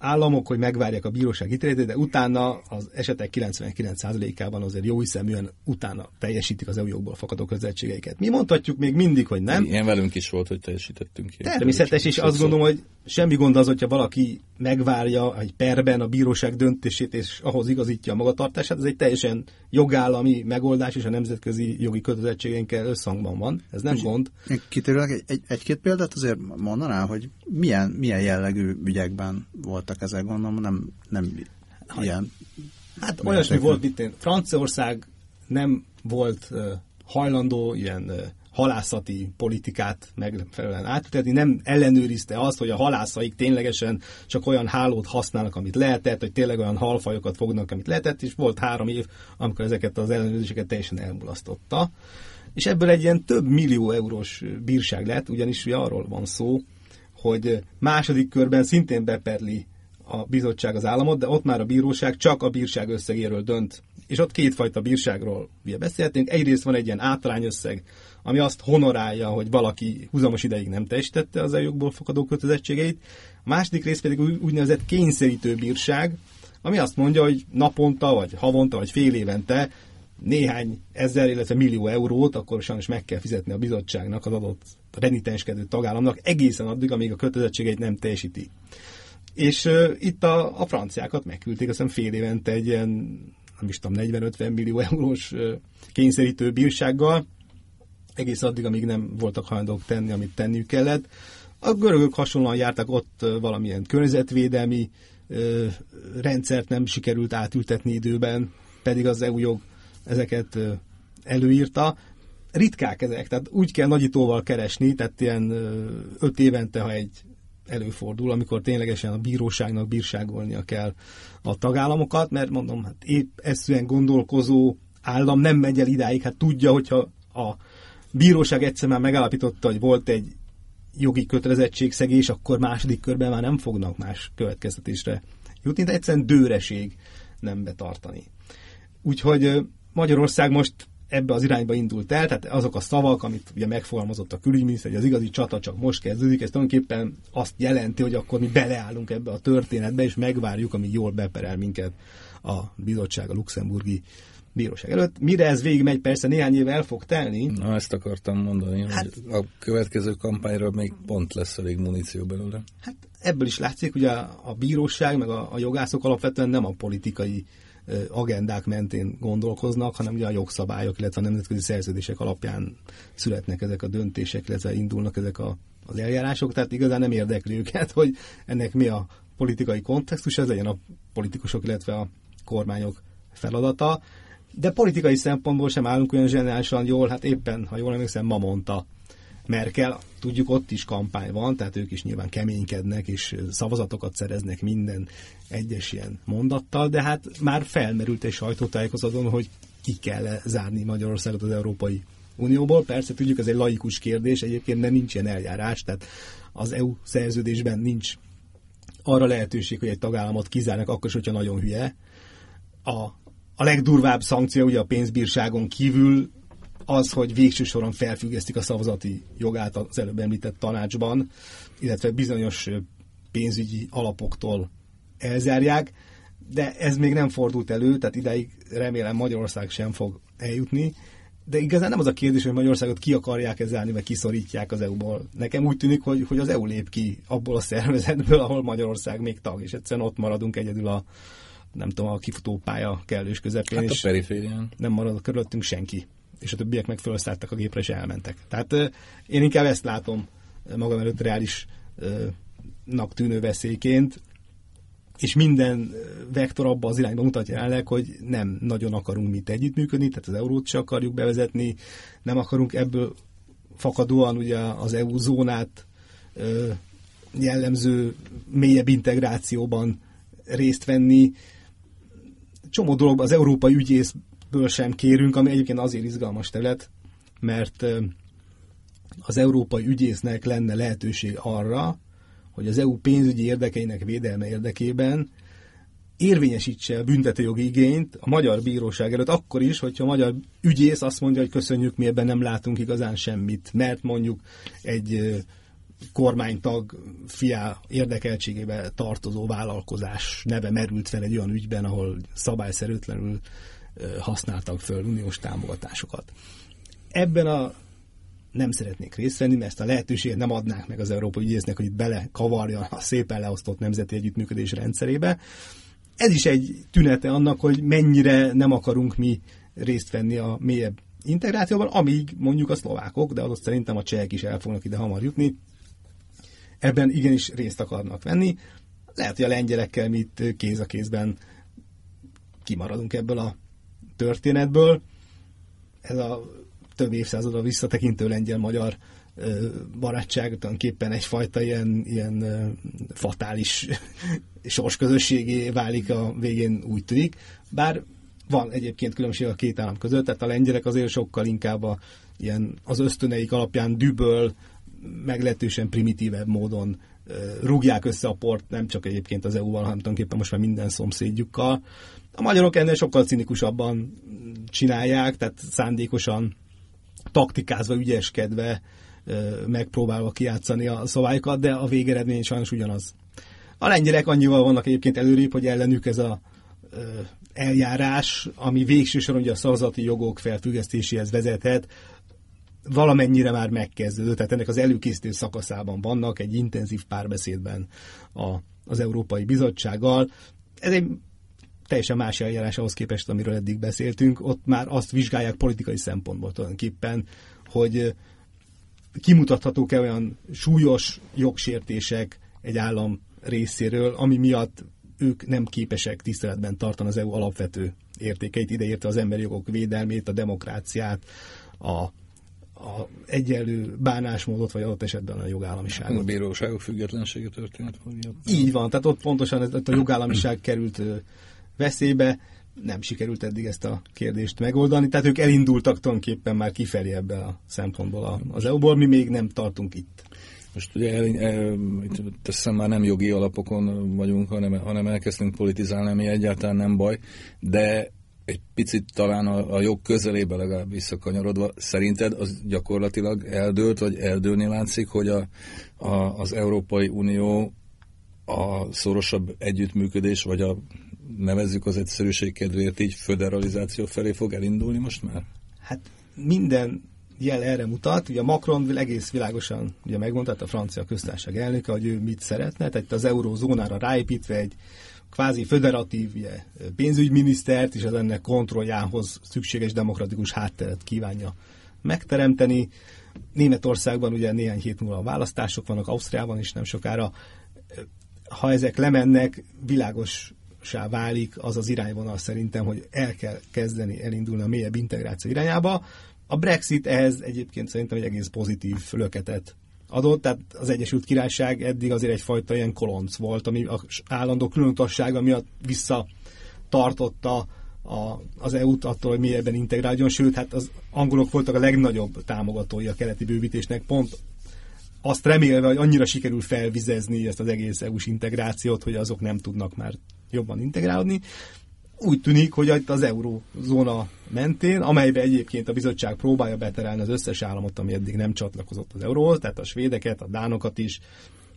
S4: államok, hogy megvárják a bíróság ítéletét, de utána az esetek 99%-ában azért jó hiszeműen utána teljesítik az EU jogból fakadó kötelezettségeiket. Mi mondhatjuk még mindig, hogy nem.
S3: Ilyen velünk is volt, hogy teljesítettünk. ilyen
S4: Természetes, és azt gondolom, hogy semmi gond az, hogyha valaki megvárja egy perben a bíróság döntését, és ahhoz igazítja a magatartását, ez egy teljesen jogállami megoldás, és a nemzetközi jogi kötelezettségeinkkel összhangban van. Ez nem gond.
S2: Én kitérőleg egy, egy, egy-két példát azért mondaná, hogy milyen, milyen jellegű ügyekben voltak ezek, gondolom, nem, nem ilyen.
S4: Hát olyasmi volt, mint én. Franciaország nem volt uh, hajlandó ilyen uh, halászati politikát megfelelően átültetni, nem ellenőrizte azt, hogy a halászaik ténylegesen csak olyan hálót használnak, amit lehetett, hogy tényleg olyan halfajokat fognak, amit lehetett, és volt három év, amikor ezeket az ellenőrzéseket teljesen elmulasztotta. És ebből egy ilyen több millió eurós bírság lett, ugyanis arról van szó, hogy második körben szintén beperli a bizottság az államot, de ott már a bíróság csak a bírság összegéről dönt. És ott kétfajta bírságról ugye beszélhetünk. Egyrészt van egy ilyen átrányösszeg, ami azt honorálja, hogy valaki húzamos ideig nem teljesítette az eljogból fakadó kötelezettségeit. A második rész pedig úgynevezett kényszerítő bírság, ami azt mondja, hogy naponta, vagy havonta, vagy fél évente néhány ezer, illetve millió eurót, akkor sajnos meg kell fizetni a bizottságnak, az adott renitenskedő tagállamnak egészen addig, amíg a kötelezettségeit nem teljesíti. És uh, itt a, a franciákat megküldték, azt fél évente egy ilyen, nem is tudom, 40-50 millió eurós uh, kényszerítő bírsággal, egész addig, amíg nem voltak hajlandók tenni, amit tenniük kellett. A görögök hasonlóan jártak ott valamilyen környezetvédelmi uh, rendszert nem sikerült átültetni időben, pedig az EU jog ezeket uh, előírta ritkák ezek, tehát úgy kell nagyítóval keresni, tehát ilyen öt évente, ha egy előfordul, amikor ténylegesen a bíróságnak bírságolnia kell a tagállamokat, mert mondom, hát épp eszűen gondolkozó állam nem megy el idáig, hát tudja, hogyha a bíróság egyszer már megállapította, hogy volt egy jogi kötelezettségszegés, akkor második körben már nem fognak más következtetésre jutni, de egyszerűen dőreség nem betartani. Úgyhogy Magyarország most ebbe az irányba indult el, tehát azok a szavak, amit ugye megfogalmazott a külügyminiszter, hogy az igazi csata csak most kezdődik, ez tulajdonképpen azt jelenti, hogy akkor mi beleállunk ebbe a történetbe, és megvárjuk, amíg jól beperel minket a bizottság, a luxemburgi bíróság előtt. Mire ez végigmegy, persze néhány év el fog telni.
S3: Na, ezt akartam mondani, hát, hogy a következő kampányra még pont lesz elég muníció belőle.
S4: Hát ebből is látszik, hogy a, a bíróság, meg a, a jogászok alapvetően nem a politikai agendák mentén gondolkoznak, hanem ugye a jogszabályok, illetve a nemzetközi szerződések alapján születnek ezek a döntések, illetve indulnak ezek a, az eljárások, tehát igazán nem érdekli őket, hogy ennek mi a politikai kontextus, ez legyen a politikusok, illetve a kormányok feladata. De politikai szempontból sem állunk olyan zseniálisan jól, hát éppen, ha jól emlékszem, ma mondta Merkel, tudjuk, ott is kampány van, tehát ők is nyilván keménykednek, és szavazatokat szereznek minden egyes ilyen mondattal, de hát már felmerült egy sajtótájékozaton, hogy ki kell zárni Magyarországot az Európai Unióból. Persze tudjuk, ez egy laikus kérdés, egyébként nem nincs ilyen eljárás, tehát az EU szerződésben nincs arra lehetőség, hogy egy tagállamot kizárnak akkor is, hogyha nagyon hülye. A, a legdurvább szankció ugye a pénzbírságon kívül az, hogy végső soron felfüggesztik a szavazati jogát az előbb említett tanácsban, illetve bizonyos pénzügyi alapoktól elzárják, de ez még nem fordult elő, tehát ideig remélem Magyarország sem fog eljutni. De igazán nem az a kérdés, hogy Magyarországot ki akarják ezálni, vagy kiszorítják az EU-ból. Nekem úgy tűnik, hogy, hogy az EU lép ki abból a szervezetből, ahol Magyarország még tag, és egyszerűen ott maradunk egyedül a, nem tudom, a kifutópálya kellős közepén.
S3: Hát a periférián.
S4: Nem marad körülöttünk senki és a többiek meg felszálltak a gépre, és elmentek. Tehát én inkább ezt látom magam előtt reálisnak tűnő veszélyként, és minden vektor abba az irányba mutatja jelenleg, hogy nem nagyon akarunk mit együttműködni, tehát az eurót se akarjuk bevezetni, nem akarunk ebből fakadóan ugye az EU zónát jellemző mélyebb integrációban részt venni. Csomó dolog az európai ügyész ből sem kérünk, ami egyébként azért izgalmas terület, mert az európai ügyésznek lenne lehetőség arra, hogy az EU pénzügyi érdekeinek védelme érdekében érvényesítse a büntetőjogi igényt a magyar bíróság előtt, akkor is, hogyha a magyar ügyész azt mondja, hogy köszönjük, mi ebben nem látunk igazán semmit, mert mondjuk egy kormánytag fiá érdekeltségébe tartozó vállalkozás neve merült fel egy olyan ügyben, ahol szabályszerűtlenül használtak föl uniós támogatásokat. Ebben a nem szeretnék részt venni, mert ezt a lehetőséget nem adnák meg az Európai Ügyésznek, hogy itt bele kavarja a szépen leosztott nemzeti együttműködés rendszerébe. Ez is egy tünete annak, hogy mennyire nem akarunk mi részt venni a mélyebb integrációban, amíg mondjuk a szlovákok, de adott szerintem a csehek is el fognak ide hamar jutni, ebben igenis részt akarnak venni. Lehet, hogy a lengyelekkel mi itt kéz a kézben kimaradunk ebből a történetből. Ez a több évszázadra visszatekintő lengyel-magyar barátság tulajdonképpen egyfajta ilyen, ilyen fatális sorsközösségé válik a végén úgy tűnik. Bár van egyébként különbség a két állam között, tehát a lengyelek azért sokkal inkább a, ilyen, az ösztöneik alapján düböl, meglehetősen primitívebb módon rúgják össze a port, nem csak egyébként az EU-val, hanem tulajdonképpen most már minden szomszédjukkal. A magyarok ennél sokkal cinikusabban csinálják, tehát szándékosan taktikázva, ügyeskedve megpróbálva kiátszani a szabályokat, de a végeredmény sajnos ugyanaz. A lengyelek annyival vannak egyébként előrébb, hogy ellenük ez a eljárás, ami végső soron ugye a szavazati jogok felfüggesztéséhez vezethet, valamennyire már megkezdődött, tehát ennek az előkészítő szakaszában vannak egy intenzív párbeszédben a, az Európai Bizottsággal. Ez egy teljesen más eljárás ahhoz képest, amiről eddig beszéltünk. Ott már azt vizsgálják politikai szempontból tulajdonképpen, hogy kimutathatók-e olyan súlyos jogsértések egy állam részéről, ami miatt ők nem képesek tiszteletben tartani az EU alapvető értékeit, ideérte az emberi jogok védelmét, a demokráciát, a, a egyenlő bánásmódot, vagy adott esetben a jogállamiságot.
S3: A bíróságok függetlensége történet.
S4: Így van, tehát ott pontosan ez, a jogállamiság került veszélybe, nem sikerült eddig ezt a kérdést megoldani, tehát ők elindultak tulajdonképpen már kifelé ebbe a szempontból az EU-ból, mi még nem tartunk itt.
S3: Most ugye el, teszem már nem jogi alapokon vagyunk, hanem, hanem elkezdtünk politizálni, ami egyáltalán nem baj, de egy picit talán a, a jog közelébe legalább visszakanyarodva, szerinted az gyakorlatilag eldőlt, vagy eldőlni látszik, hogy a, a, az Európai Unió a szorosabb együttműködés, vagy a nevezzük az egyszerűség kedvéért így föderalizáció felé fog elindulni most már?
S4: Hát minden jel erre mutat. Ugye Macron egész világosan ugye megmondta, a francia köztársaság elnöke, hogy ő mit szeretne, tehát az eurózónára ráépítve egy kvázi föderatív ugye, pénzügyminisztert és az ennek kontrolljához szükséges demokratikus hátteret kívánja megteremteni. Németországban ugye néhány hét múlva a választások vannak, Ausztriában is nem sokára. Ha ezek lemennek, világos válik az az irányvonal szerintem, hogy el kell kezdeni elindulni a mélyebb integráció irányába. A Brexit ehhez egyébként szerintem egy egész pozitív löketet adott, tehát az Egyesült Királyság eddig azért egyfajta ilyen kolonc volt, ami az állandó különutassága miatt visszatartotta a, az EU-t attól, hogy mélyebben integráljon, sőt, hát az angolok voltak a legnagyobb támogatói a keleti bővítésnek, pont azt remélve, hogy annyira sikerül felvizezni ezt az egész EU-s integrációt, hogy azok nem tudnak már jobban integrálódni. Úgy tűnik, hogy az eurózóna mentén, amelybe egyébként a bizottság próbálja beterelni az összes államot, ami eddig nem csatlakozott az euróhoz, tehát a svédeket, a dánokat is.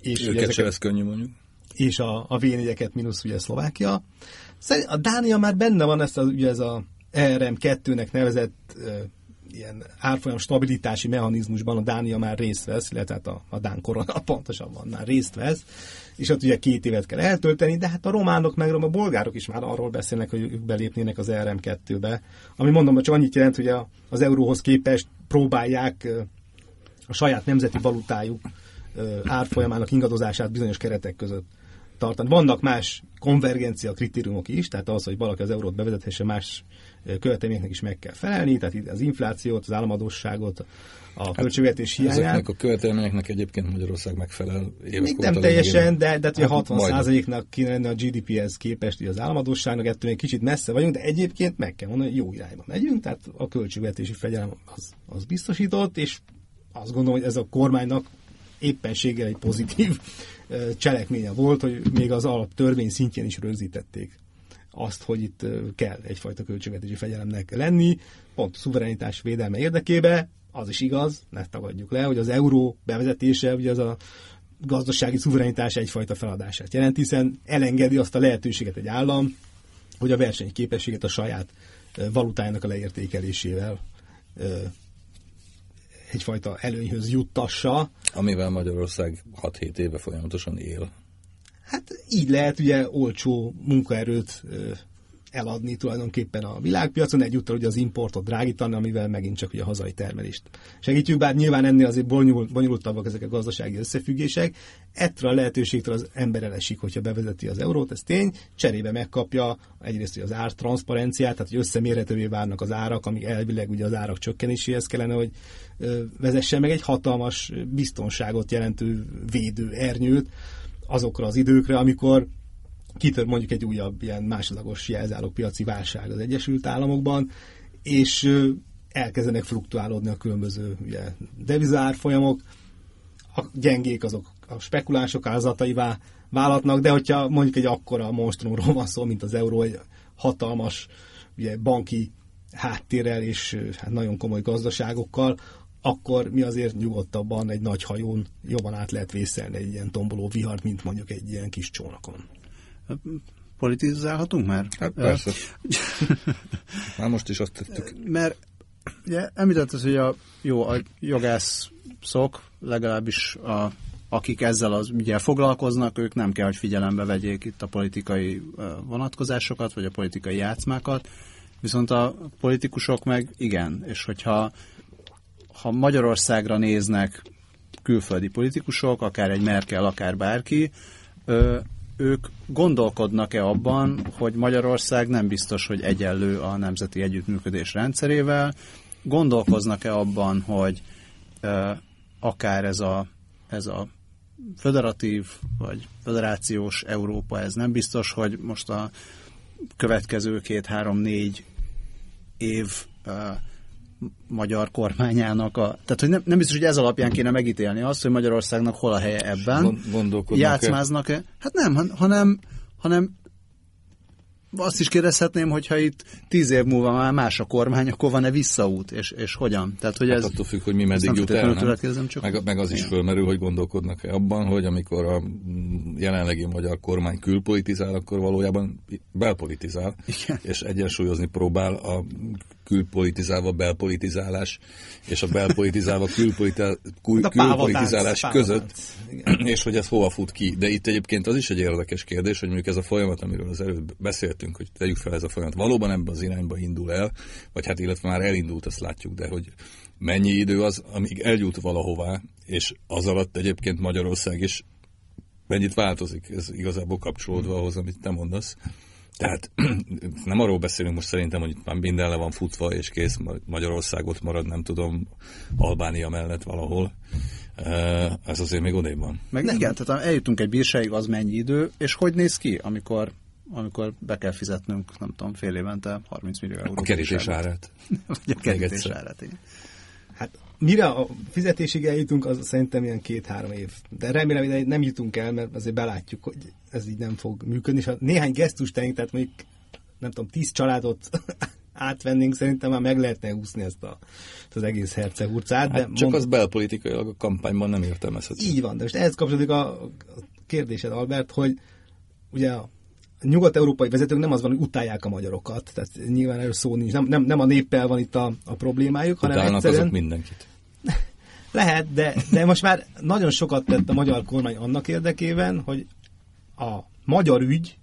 S3: És Őket ezeket, se lesz könnyű mondjuk.
S4: És a, a v mínusz ugye Szlovákia. Szerint a Dánia már benne van ezt a, ugye ez a ERM2-nek nevezett ilyen árfolyam stabilitási mechanizmusban a Dánia már részt vesz, illetve hát a, a Dán korona pontosabban már részt vesz, és ott ugye két évet kell eltölteni, de hát a románok meg a bolgárok is már arról beszélnek, hogy ők belépnének az RM2-be, ami mondom, hogy csak annyit jelent, hogy a, az euróhoz képest próbálják a saját nemzeti valutájuk árfolyamának ingadozását bizonyos keretek között tartani. Vannak más konvergencia kritériumok is, tehát az, hogy valaki az eurót bevezethesse, más követelményeknek is meg kell felelni, tehát az inflációt, az államadóságot, a hát költségvetés hiányát.
S3: Ezeknek a követelményeknek egyébként Magyarország megfelel
S4: Még nem teljesen, de, de hát, 60%-nak kéne lenni a GDP-hez képest az államadóságnak, ettől még kicsit messze vagyunk, de egyébként meg kell mondani, hogy jó irányba megyünk, tehát a költségvetési fegyelem az, az biztosított, és azt gondolom, hogy ez a kormánynak éppenséggel egy pozitív cselekménye volt, hogy még az alaptörvény szintjén is rögzítették azt, hogy itt kell egyfajta költségvetési fegyelemnek lenni, pont szuverenitás védelme érdekébe, az is igaz, ne tagadjuk le, hogy az euró bevezetése, ugye az a gazdasági szuverenitás egyfajta feladását jelent, hiszen elengedi azt a lehetőséget egy állam, hogy a versenyképességet a saját valutájának a leértékelésével egyfajta előnyhöz juttassa.
S3: Amivel Magyarország 6-7 éve folyamatosan él.
S4: Hát így lehet ugye olcsó munkaerőt eladni tulajdonképpen a világpiacon, egyúttal ugye az importot drágítani, amivel megint csak ugye a hazai termelést segítjük, bár nyilván ennél azért bonyolult, bonyolultabbak ezek a gazdasági összefüggések. Ettől a lehetőségtől az ember elesik, hogyha bevezeti az eurót, ez tény, cserébe megkapja egyrészt az ár transzparenciát, tehát hogy összemérhetővé várnak az árak, ami elvileg ugye az árak csökkenéséhez kellene, hogy vezessen meg egy hatalmas biztonságot jelentő védő ernyőt azokra az időkre, amikor kitör mondjuk egy újabb ilyen másodlagos piaci válság az Egyesült Államokban, és elkezdenek fluktuálódni a különböző ugye, devizárfolyamok, a gyengék azok a spekulánsok áldozataivá válatnak, de hogyha mondjuk egy akkora monstrumról van szó, mint az euró, egy hatalmas ugye, banki háttérrel és hát nagyon komoly gazdaságokkal, akkor mi azért nyugodtabban egy nagy hajón jobban át lehet vészelni egy ilyen tomboló vihart, mint mondjuk egy ilyen kis csónakon.
S2: Politizálhatunk már?
S3: Hát persze. már most is azt tettük.
S2: Mert ugye említett az, hogy a jó, a jogászok, legalábbis a, akik ezzel az ügyel foglalkoznak, ők nem kell, hogy figyelembe vegyék itt a politikai vonatkozásokat, vagy a politikai játszmákat, viszont a politikusok meg igen, és hogyha ha Magyarországra néznek külföldi politikusok, akár egy Merkel, akár bárki, ők gondolkodnak-e abban, hogy Magyarország nem biztos, hogy egyenlő a nemzeti együttműködés rendszerével, gondolkoznak-e abban, hogy akár ez a, ez a föderatív vagy föderációs Európa, ez nem biztos, hogy most a következő két-három-négy év magyar kormányának a... Tehát, hogy nem, nem biztos, hogy ez alapján kéne megítélni azt, hogy Magyarországnak hol a helye ebben. Játszmáznak-e? Hát nem, hanem, hanem azt is kérdezhetném, hogyha itt tíz év múlva már más a kormány, akkor van-e visszaút, és, és hogyan?
S3: Tehát, hogy hát ez attól függ, hogy mi meddig jut el, nem? Csak meg, meg az is fölmerül, hogy gondolkodnak-e abban, hogy amikor a jelenlegi magyar kormány külpolitizál, akkor valójában belpolitizál, Igen. és egyensúlyozni próbál a külpolitizálva belpolitizálás, és a belpolitizálva kül, külpolitizálás között, és hogy ez hova fut ki. De itt egyébként az is egy érdekes kérdés, hogy mondjuk ez a folyamat, amiről az előbb beszéltünk, hogy tegyük fel ez a folyamat, valóban ebben az irányba indul el, vagy hát illetve már elindult, azt látjuk, de hogy mennyi idő az, amíg eljut valahová, és az alatt egyébként Magyarország is mennyit változik, ez igazából kapcsolódva ahhoz, amit te mondasz. Tehát nem arról beszélünk most szerintem, hogy itt már minden le van futva, és kész, Magyarország ott marad, nem tudom, Albánia mellett valahol. Ez azért még odébb van.
S2: Meg nem. igen, tehát eljutunk egy bírságig, az mennyi idő, és hogy néz ki, amikor amikor be kell fizetnünk, nem tudom, fél évente 30 millió euró.
S3: A kerítés árát.
S2: Vagy a kerítés árát, igen.
S4: Hát mire a fizetésig eljutunk, az szerintem ilyen két-három év. De remélem, hogy nem jutunk el, mert azért belátjuk, hogy ez így nem fog működni. És ha néhány gesztus tennénk, tehát mondjuk, nem tudom, tíz családot átvennénk, szerintem már meg lehetne úszni ezt a, az egész hercegurcát.
S3: Hát de csak mond... az belpolitikailag a kampányban nem értelmezhető.
S4: Így van, de most ehhez kapcsolódik a, a kérdésed, Albert, hogy ugye a nyugat-európai vezetők nem az van, hogy utálják a magyarokat, tehát nyilván erről szó nincs, nem, nem, nem a néppel van itt a, a problémájuk,
S3: hanem Utálnak egyszerűen... azok mindenkit.
S4: Lehet, de, de most már nagyon sokat tett a magyar kormány annak érdekében, hogy a magyar ügy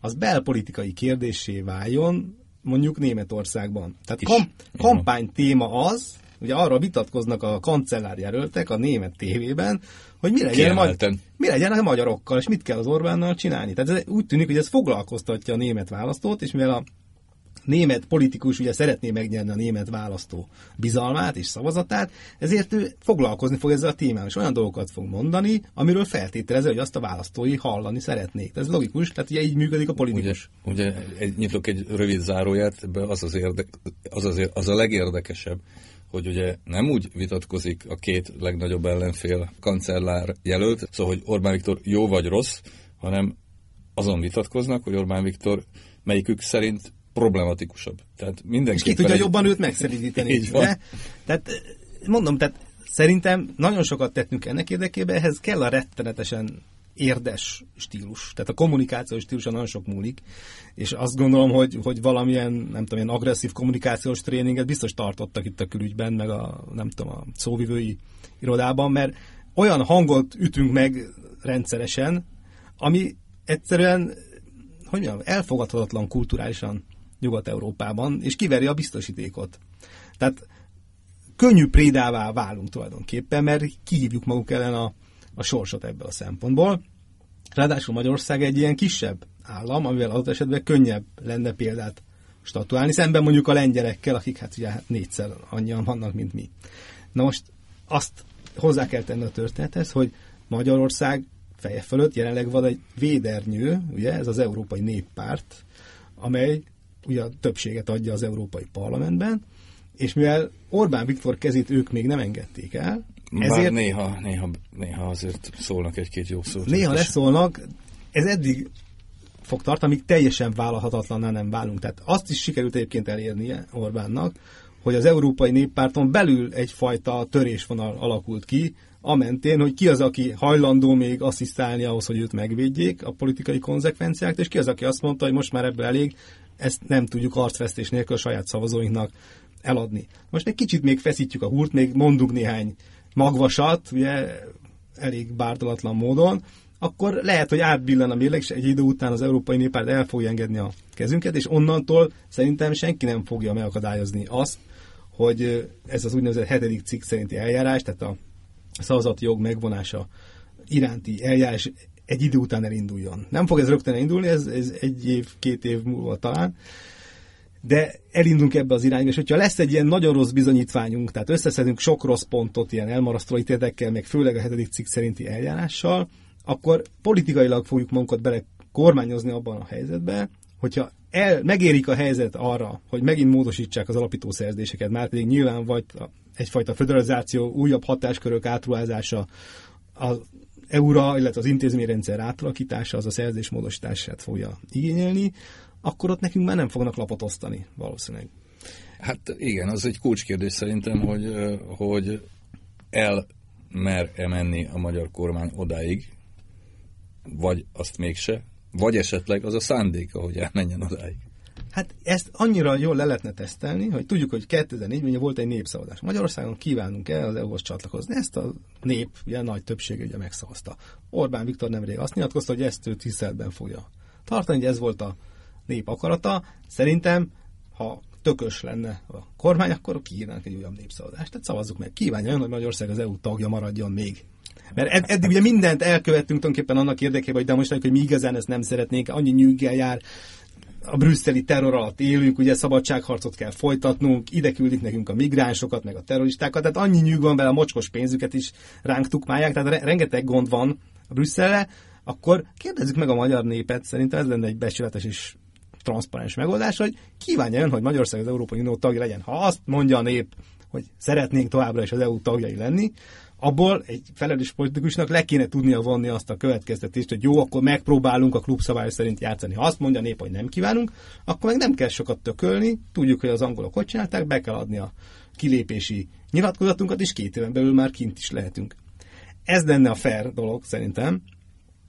S4: az belpolitikai kérdésé váljon mondjuk Németországban. Tehát kam- kampány téma az, ugye arra vitatkoznak a kancellárjelöltek a német tévében, hogy mi legyen, majd, mi legyen a magyarokkal, és mit kell az Orbánnal csinálni. Tehát ez úgy tűnik, hogy ez foglalkoztatja a német választót, és mivel a német politikus ugye szeretné megnyerni a német választó bizalmát és szavazatát, ezért ő foglalkozni fog ezzel a témával, és olyan dolgokat fog mondani, amiről feltételező, hogy azt a választói hallani szeretnék. Ez logikus, tehát ugye így működik a politikus.
S3: Ugye, ugye egy, nyitok egy rövid záróját, az az, érde, az, az, az a legérdekesebb, hogy ugye nem úgy vitatkozik a két legnagyobb ellenfél kancellár jelölt, szóval, hogy Orbán Viktor jó vagy rossz, hanem azon vitatkoznak, hogy Orbán Viktor melyikük szerint problematikusabb. Tehát mindenki.
S4: És ki tudja egy... jobban őt megszeríteni. Így van. Tehát mondom, tehát szerintem nagyon sokat tettünk ennek érdekében, ehhez kell a rettenetesen érdes stílus. Tehát a kommunikációs stíluson nagyon sok múlik, és azt gondolom, hogy, hogy valamilyen, nem tudom, ilyen agresszív kommunikációs tréninget biztos tartottak itt a külügyben, meg a, nem tudom, a szóvivői irodában, mert olyan hangot ütünk meg rendszeresen, ami egyszerűen hogy mondjam, elfogadhatatlan kulturálisan Nyugat-Európában, és kiveri a biztosítékot. Tehát könnyű prédává válunk tulajdonképpen, mert kihívjuk maguk ellen a, a sorsot ebből a szempontból. Ráadásul Magyarország egy ilyen kisebb állam, amivel adott esetben könnyebb lenne példát statuálni, szemben mondjuk a lengyelekkel, akik hát ugye négyszer annyian vannak, mint mi. Na most azt hozzá kell tenni a történethez, hogy Magyarország feje fölött jelenleg van egy védernyő, ugye ez az Európai Néppárt, amely ugye a többséget adja az Európai Parlamentben, és mivel Orbán Viktor kezét ők még nem engedték el,
S3: ezért... Bár néha, néha, néha azért szólnak egy-két jó szót.
S4: Néha leszólnak, ez eddig fog tartani, amíg teljesen vállalhatatlan nem válunk. Tehát azt is sikerült egyébként elérnie Orbánnak, hogy az Európai Néppárton belül egyfajta törésvonal alakult ki, amentén, hogy ki az, aki hajlandó még asszisztálni ahhoz, hogy őt megvédjék a politikai konzekvenciákat, és ki az, aki azt mondta, hogy most már ebből elég, ezt nem tudjuk arcvesztés nélkül a saját szavazóinknak eladni. Most egy kicsit még feszítjük a húrt, még mondunk néhány magvasat, ugye elég bártalatlan módon, akkor lehet, hogy átbillen a mérleg, és egy idő után az Európai Néppárt el fogja engedni a kezünket, és onnantól szerintem senki nem fogja megakadályozni azt, hogy ez az úgynevezett hetedik cikk szerinti eljárás, tehát a szavazati jog megvonása iránti eljárás egy idő után elinduljon. Nem fog ez rögtön elindulni, ez, ez egy év, két év múlva talán, de elindulunk ebbe az irányba, és hogyha lesz egy ilyen nagyon rossz bizonyítványunk, tehát összeszedünk sok rossz pontot ilyen elmarasztó ítéletekkel, meg főleg a hetedik cikk szerinti eljárással, akkor politikailag fogjuk magunkat bele kormányozni abban a helyzetben, hogyha el, megérik a helyzet arra, hogy megint módosítsák az alapító szerződéseket, már pedig nyilván vagy egyfajta federalizáció, újabb hatáskörök átruházása, az EURA, illetve az intézményrendszer átalakítása, az a szerződés módosítását fogja igényelni, akkor ott nekünk már nem fognak lapot osztani valószínűleg.
S3: Hát igen, az egy kulcskérdés szerintem, hogy, hogy el mer-e menni a magyar kormány odáig, vagy azt mégse, vagy esetleg az a szándéka, hogy elmenjen odáig.
S4: Hát ezt annyira jól le lehetne tesztelni, hogy tudjuk, hogy 2004-ben volt egy népszavazás. Magyarországon kívánunk-e az EU-hoz csatlakozni? Ezt a nép ilyen nagy többsége ugye megszavazta. Orbán Viktor nemrég azt nyilatkozta, hogy ezt ő tiszteletben fogja tartani, hogy ez volt a nép akarata. Szerintem, ha tökös lenne a kormány, akkor kiírnánk egy újabb népszavazást. Tehát szavazzuk meg. Kívánja ön, hogy Magyarország az EU tagja maradjon még. Mert ed- eddig ugye mindent elkövettünk tulajdonképpen annak érdekében, hogy de most hogy mi igazán ezt nem szeretnénk, annyi nyűggel jár, a brüsszeli terror alatt élünk, ugye szabadságharcot kell folytatnunk, ide küldik nekünk a migránsokat, meg a terroristákat, tehát annyi nyűg van vele, a mocskos pénzüket is ránk tukmálják, tehát re- rengeteg gond van a Brüsszelre, akkor kérdezzük meg a magyar népet, szerintem ez lenne egy becsületes és transzparens megoldás, hogy kívánja ön, hogy Magyarország az Európai Unió tagja legyen. Ha azt mondja a nép, hogy szeretnénk továbbra is az EU tagjai lenni, abból egy felelős politikusnak le kéne tudnia vonni azt a következtetést, hogy jó, akkor megpróbálunk a klubszabály szerint játszani. Ha azt mondja a nép, hogy nem kívánunk, akkor meg nem kell sokat tökölni, tudjuk, hogy az angolok hogy csinálták, be kell adni a kilépési nyilatkozatunkat, és két éven belül már kint is lehetünk. Ez lenne a fair dolog szerintem,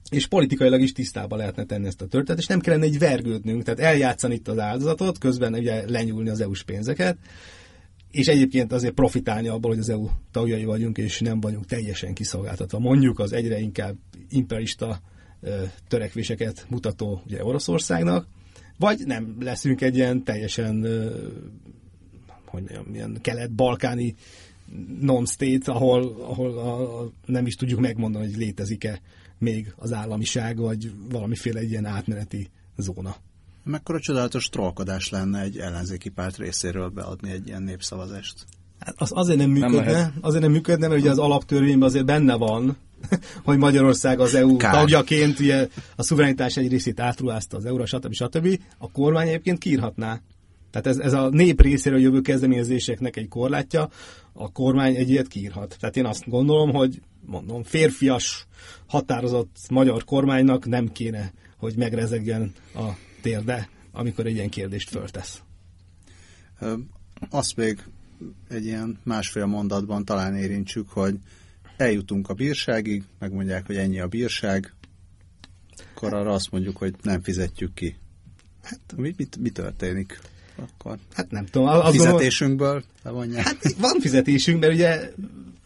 S4: és politikailag is tisztába lehetne tenni ezt a történetet, és nem kellene egy vergődnünk, tehát eljátszani itt az áldozatot, közben ugye lenyúlni az EU-s pénzeket, és egyébként azért profitálni abból, hogy az EU tagjai vagyunk, és nem vagyunk teljesen kiszolgáltatva. Mondjuk az egyre inkább imperialista törekvéseket mutató ugye Oroszországnak, vagy nem leszünk egy ilyen teljesen hogy mondjam, ilyen kelet-balkáni non-state, ahol, ahol a, a, nem is tudjuk megmondani, hogy létezik-e még az államiság, vagy valamiféle ilyen átmeneti zóna.
S2: Mekkora csodálatos trollkodás lenne egy ellenzéki párt részéről beadni egy ilyen népszavazást?
S4: Hát az azért nem működne, nem azért nem működne, mert ugye az alaptörvényben azért benne van, hogy Magyarország az EU Kár. tagjaként ugye a szuverenitás egy részét átruházta az EU-ra, stb. stb. A kormány egyébként kiírhatná. Tehát ez, ez a nép részéről jövő kezdeményezéseknek egy korlátja, a kormány egy ilyet kiírhat. Tehát én azt gondolom, hogy mondom, férfias, határozott magyar kormánynak nem kéne, hogy megrezegjen a térde, amikor egy ilyen kérdést föltesz.
S2: Azt még egy ilyen másfél mondatban talán érintsük, hogy eljutunk a bírságig, megmondják, hogy ennyi a bírság, akkor arra azt mondjuk, hogy nem fizetjük ki. Hát, mi, mi, mi történik? Akkor
S4: Hát nem tudom. Azt
S2: fizetésünkből levonják.
S4: Hát van fizetésünk, mert ugye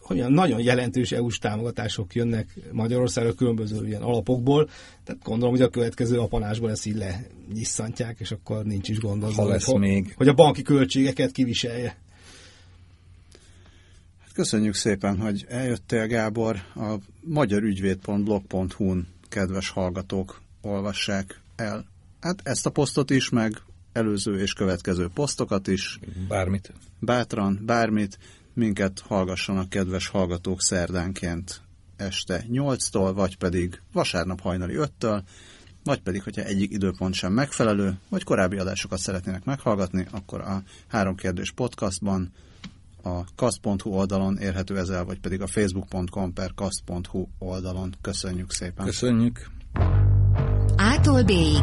S4: olyan nagyon jelentős EU-s támogatások jönnek Magyarországra különböző ilyen alapokból, tehát gondolom, hogy a következő apanásból ezt így lenyisszantják, és akkor nincs is gond
S3: lesz
S4: hogy,
S3: még.
S4: hogy a banki költségeket kiviselje.
S2: Hát köszönjük szépen, hogy eljöttél, Gábor. A magyarügyvéd.blog.hu-n kedves hallgatók olvassák el hát ezt a posztot is, meg előző és következő posztokat is.
S3: Bármit.
S2: Bátran, bármit. Minket hallgassanak kedves hallgatók szerdánként este 8-tól, vagy pedig vasárnap hajnali 5-től, vagy pedig, hogyha egyik időpont sem megfelelő, vagy korábbi adásokat szeretnének meghallgatni, akkor a Három Kérdés podcastban a kast.hu oldalon érhető ezzel, vagy pedig a facebook.com per kast.hu oldalon. Köszönjük szépen!
S3: Köszönjük!
S1: Ától B-ig.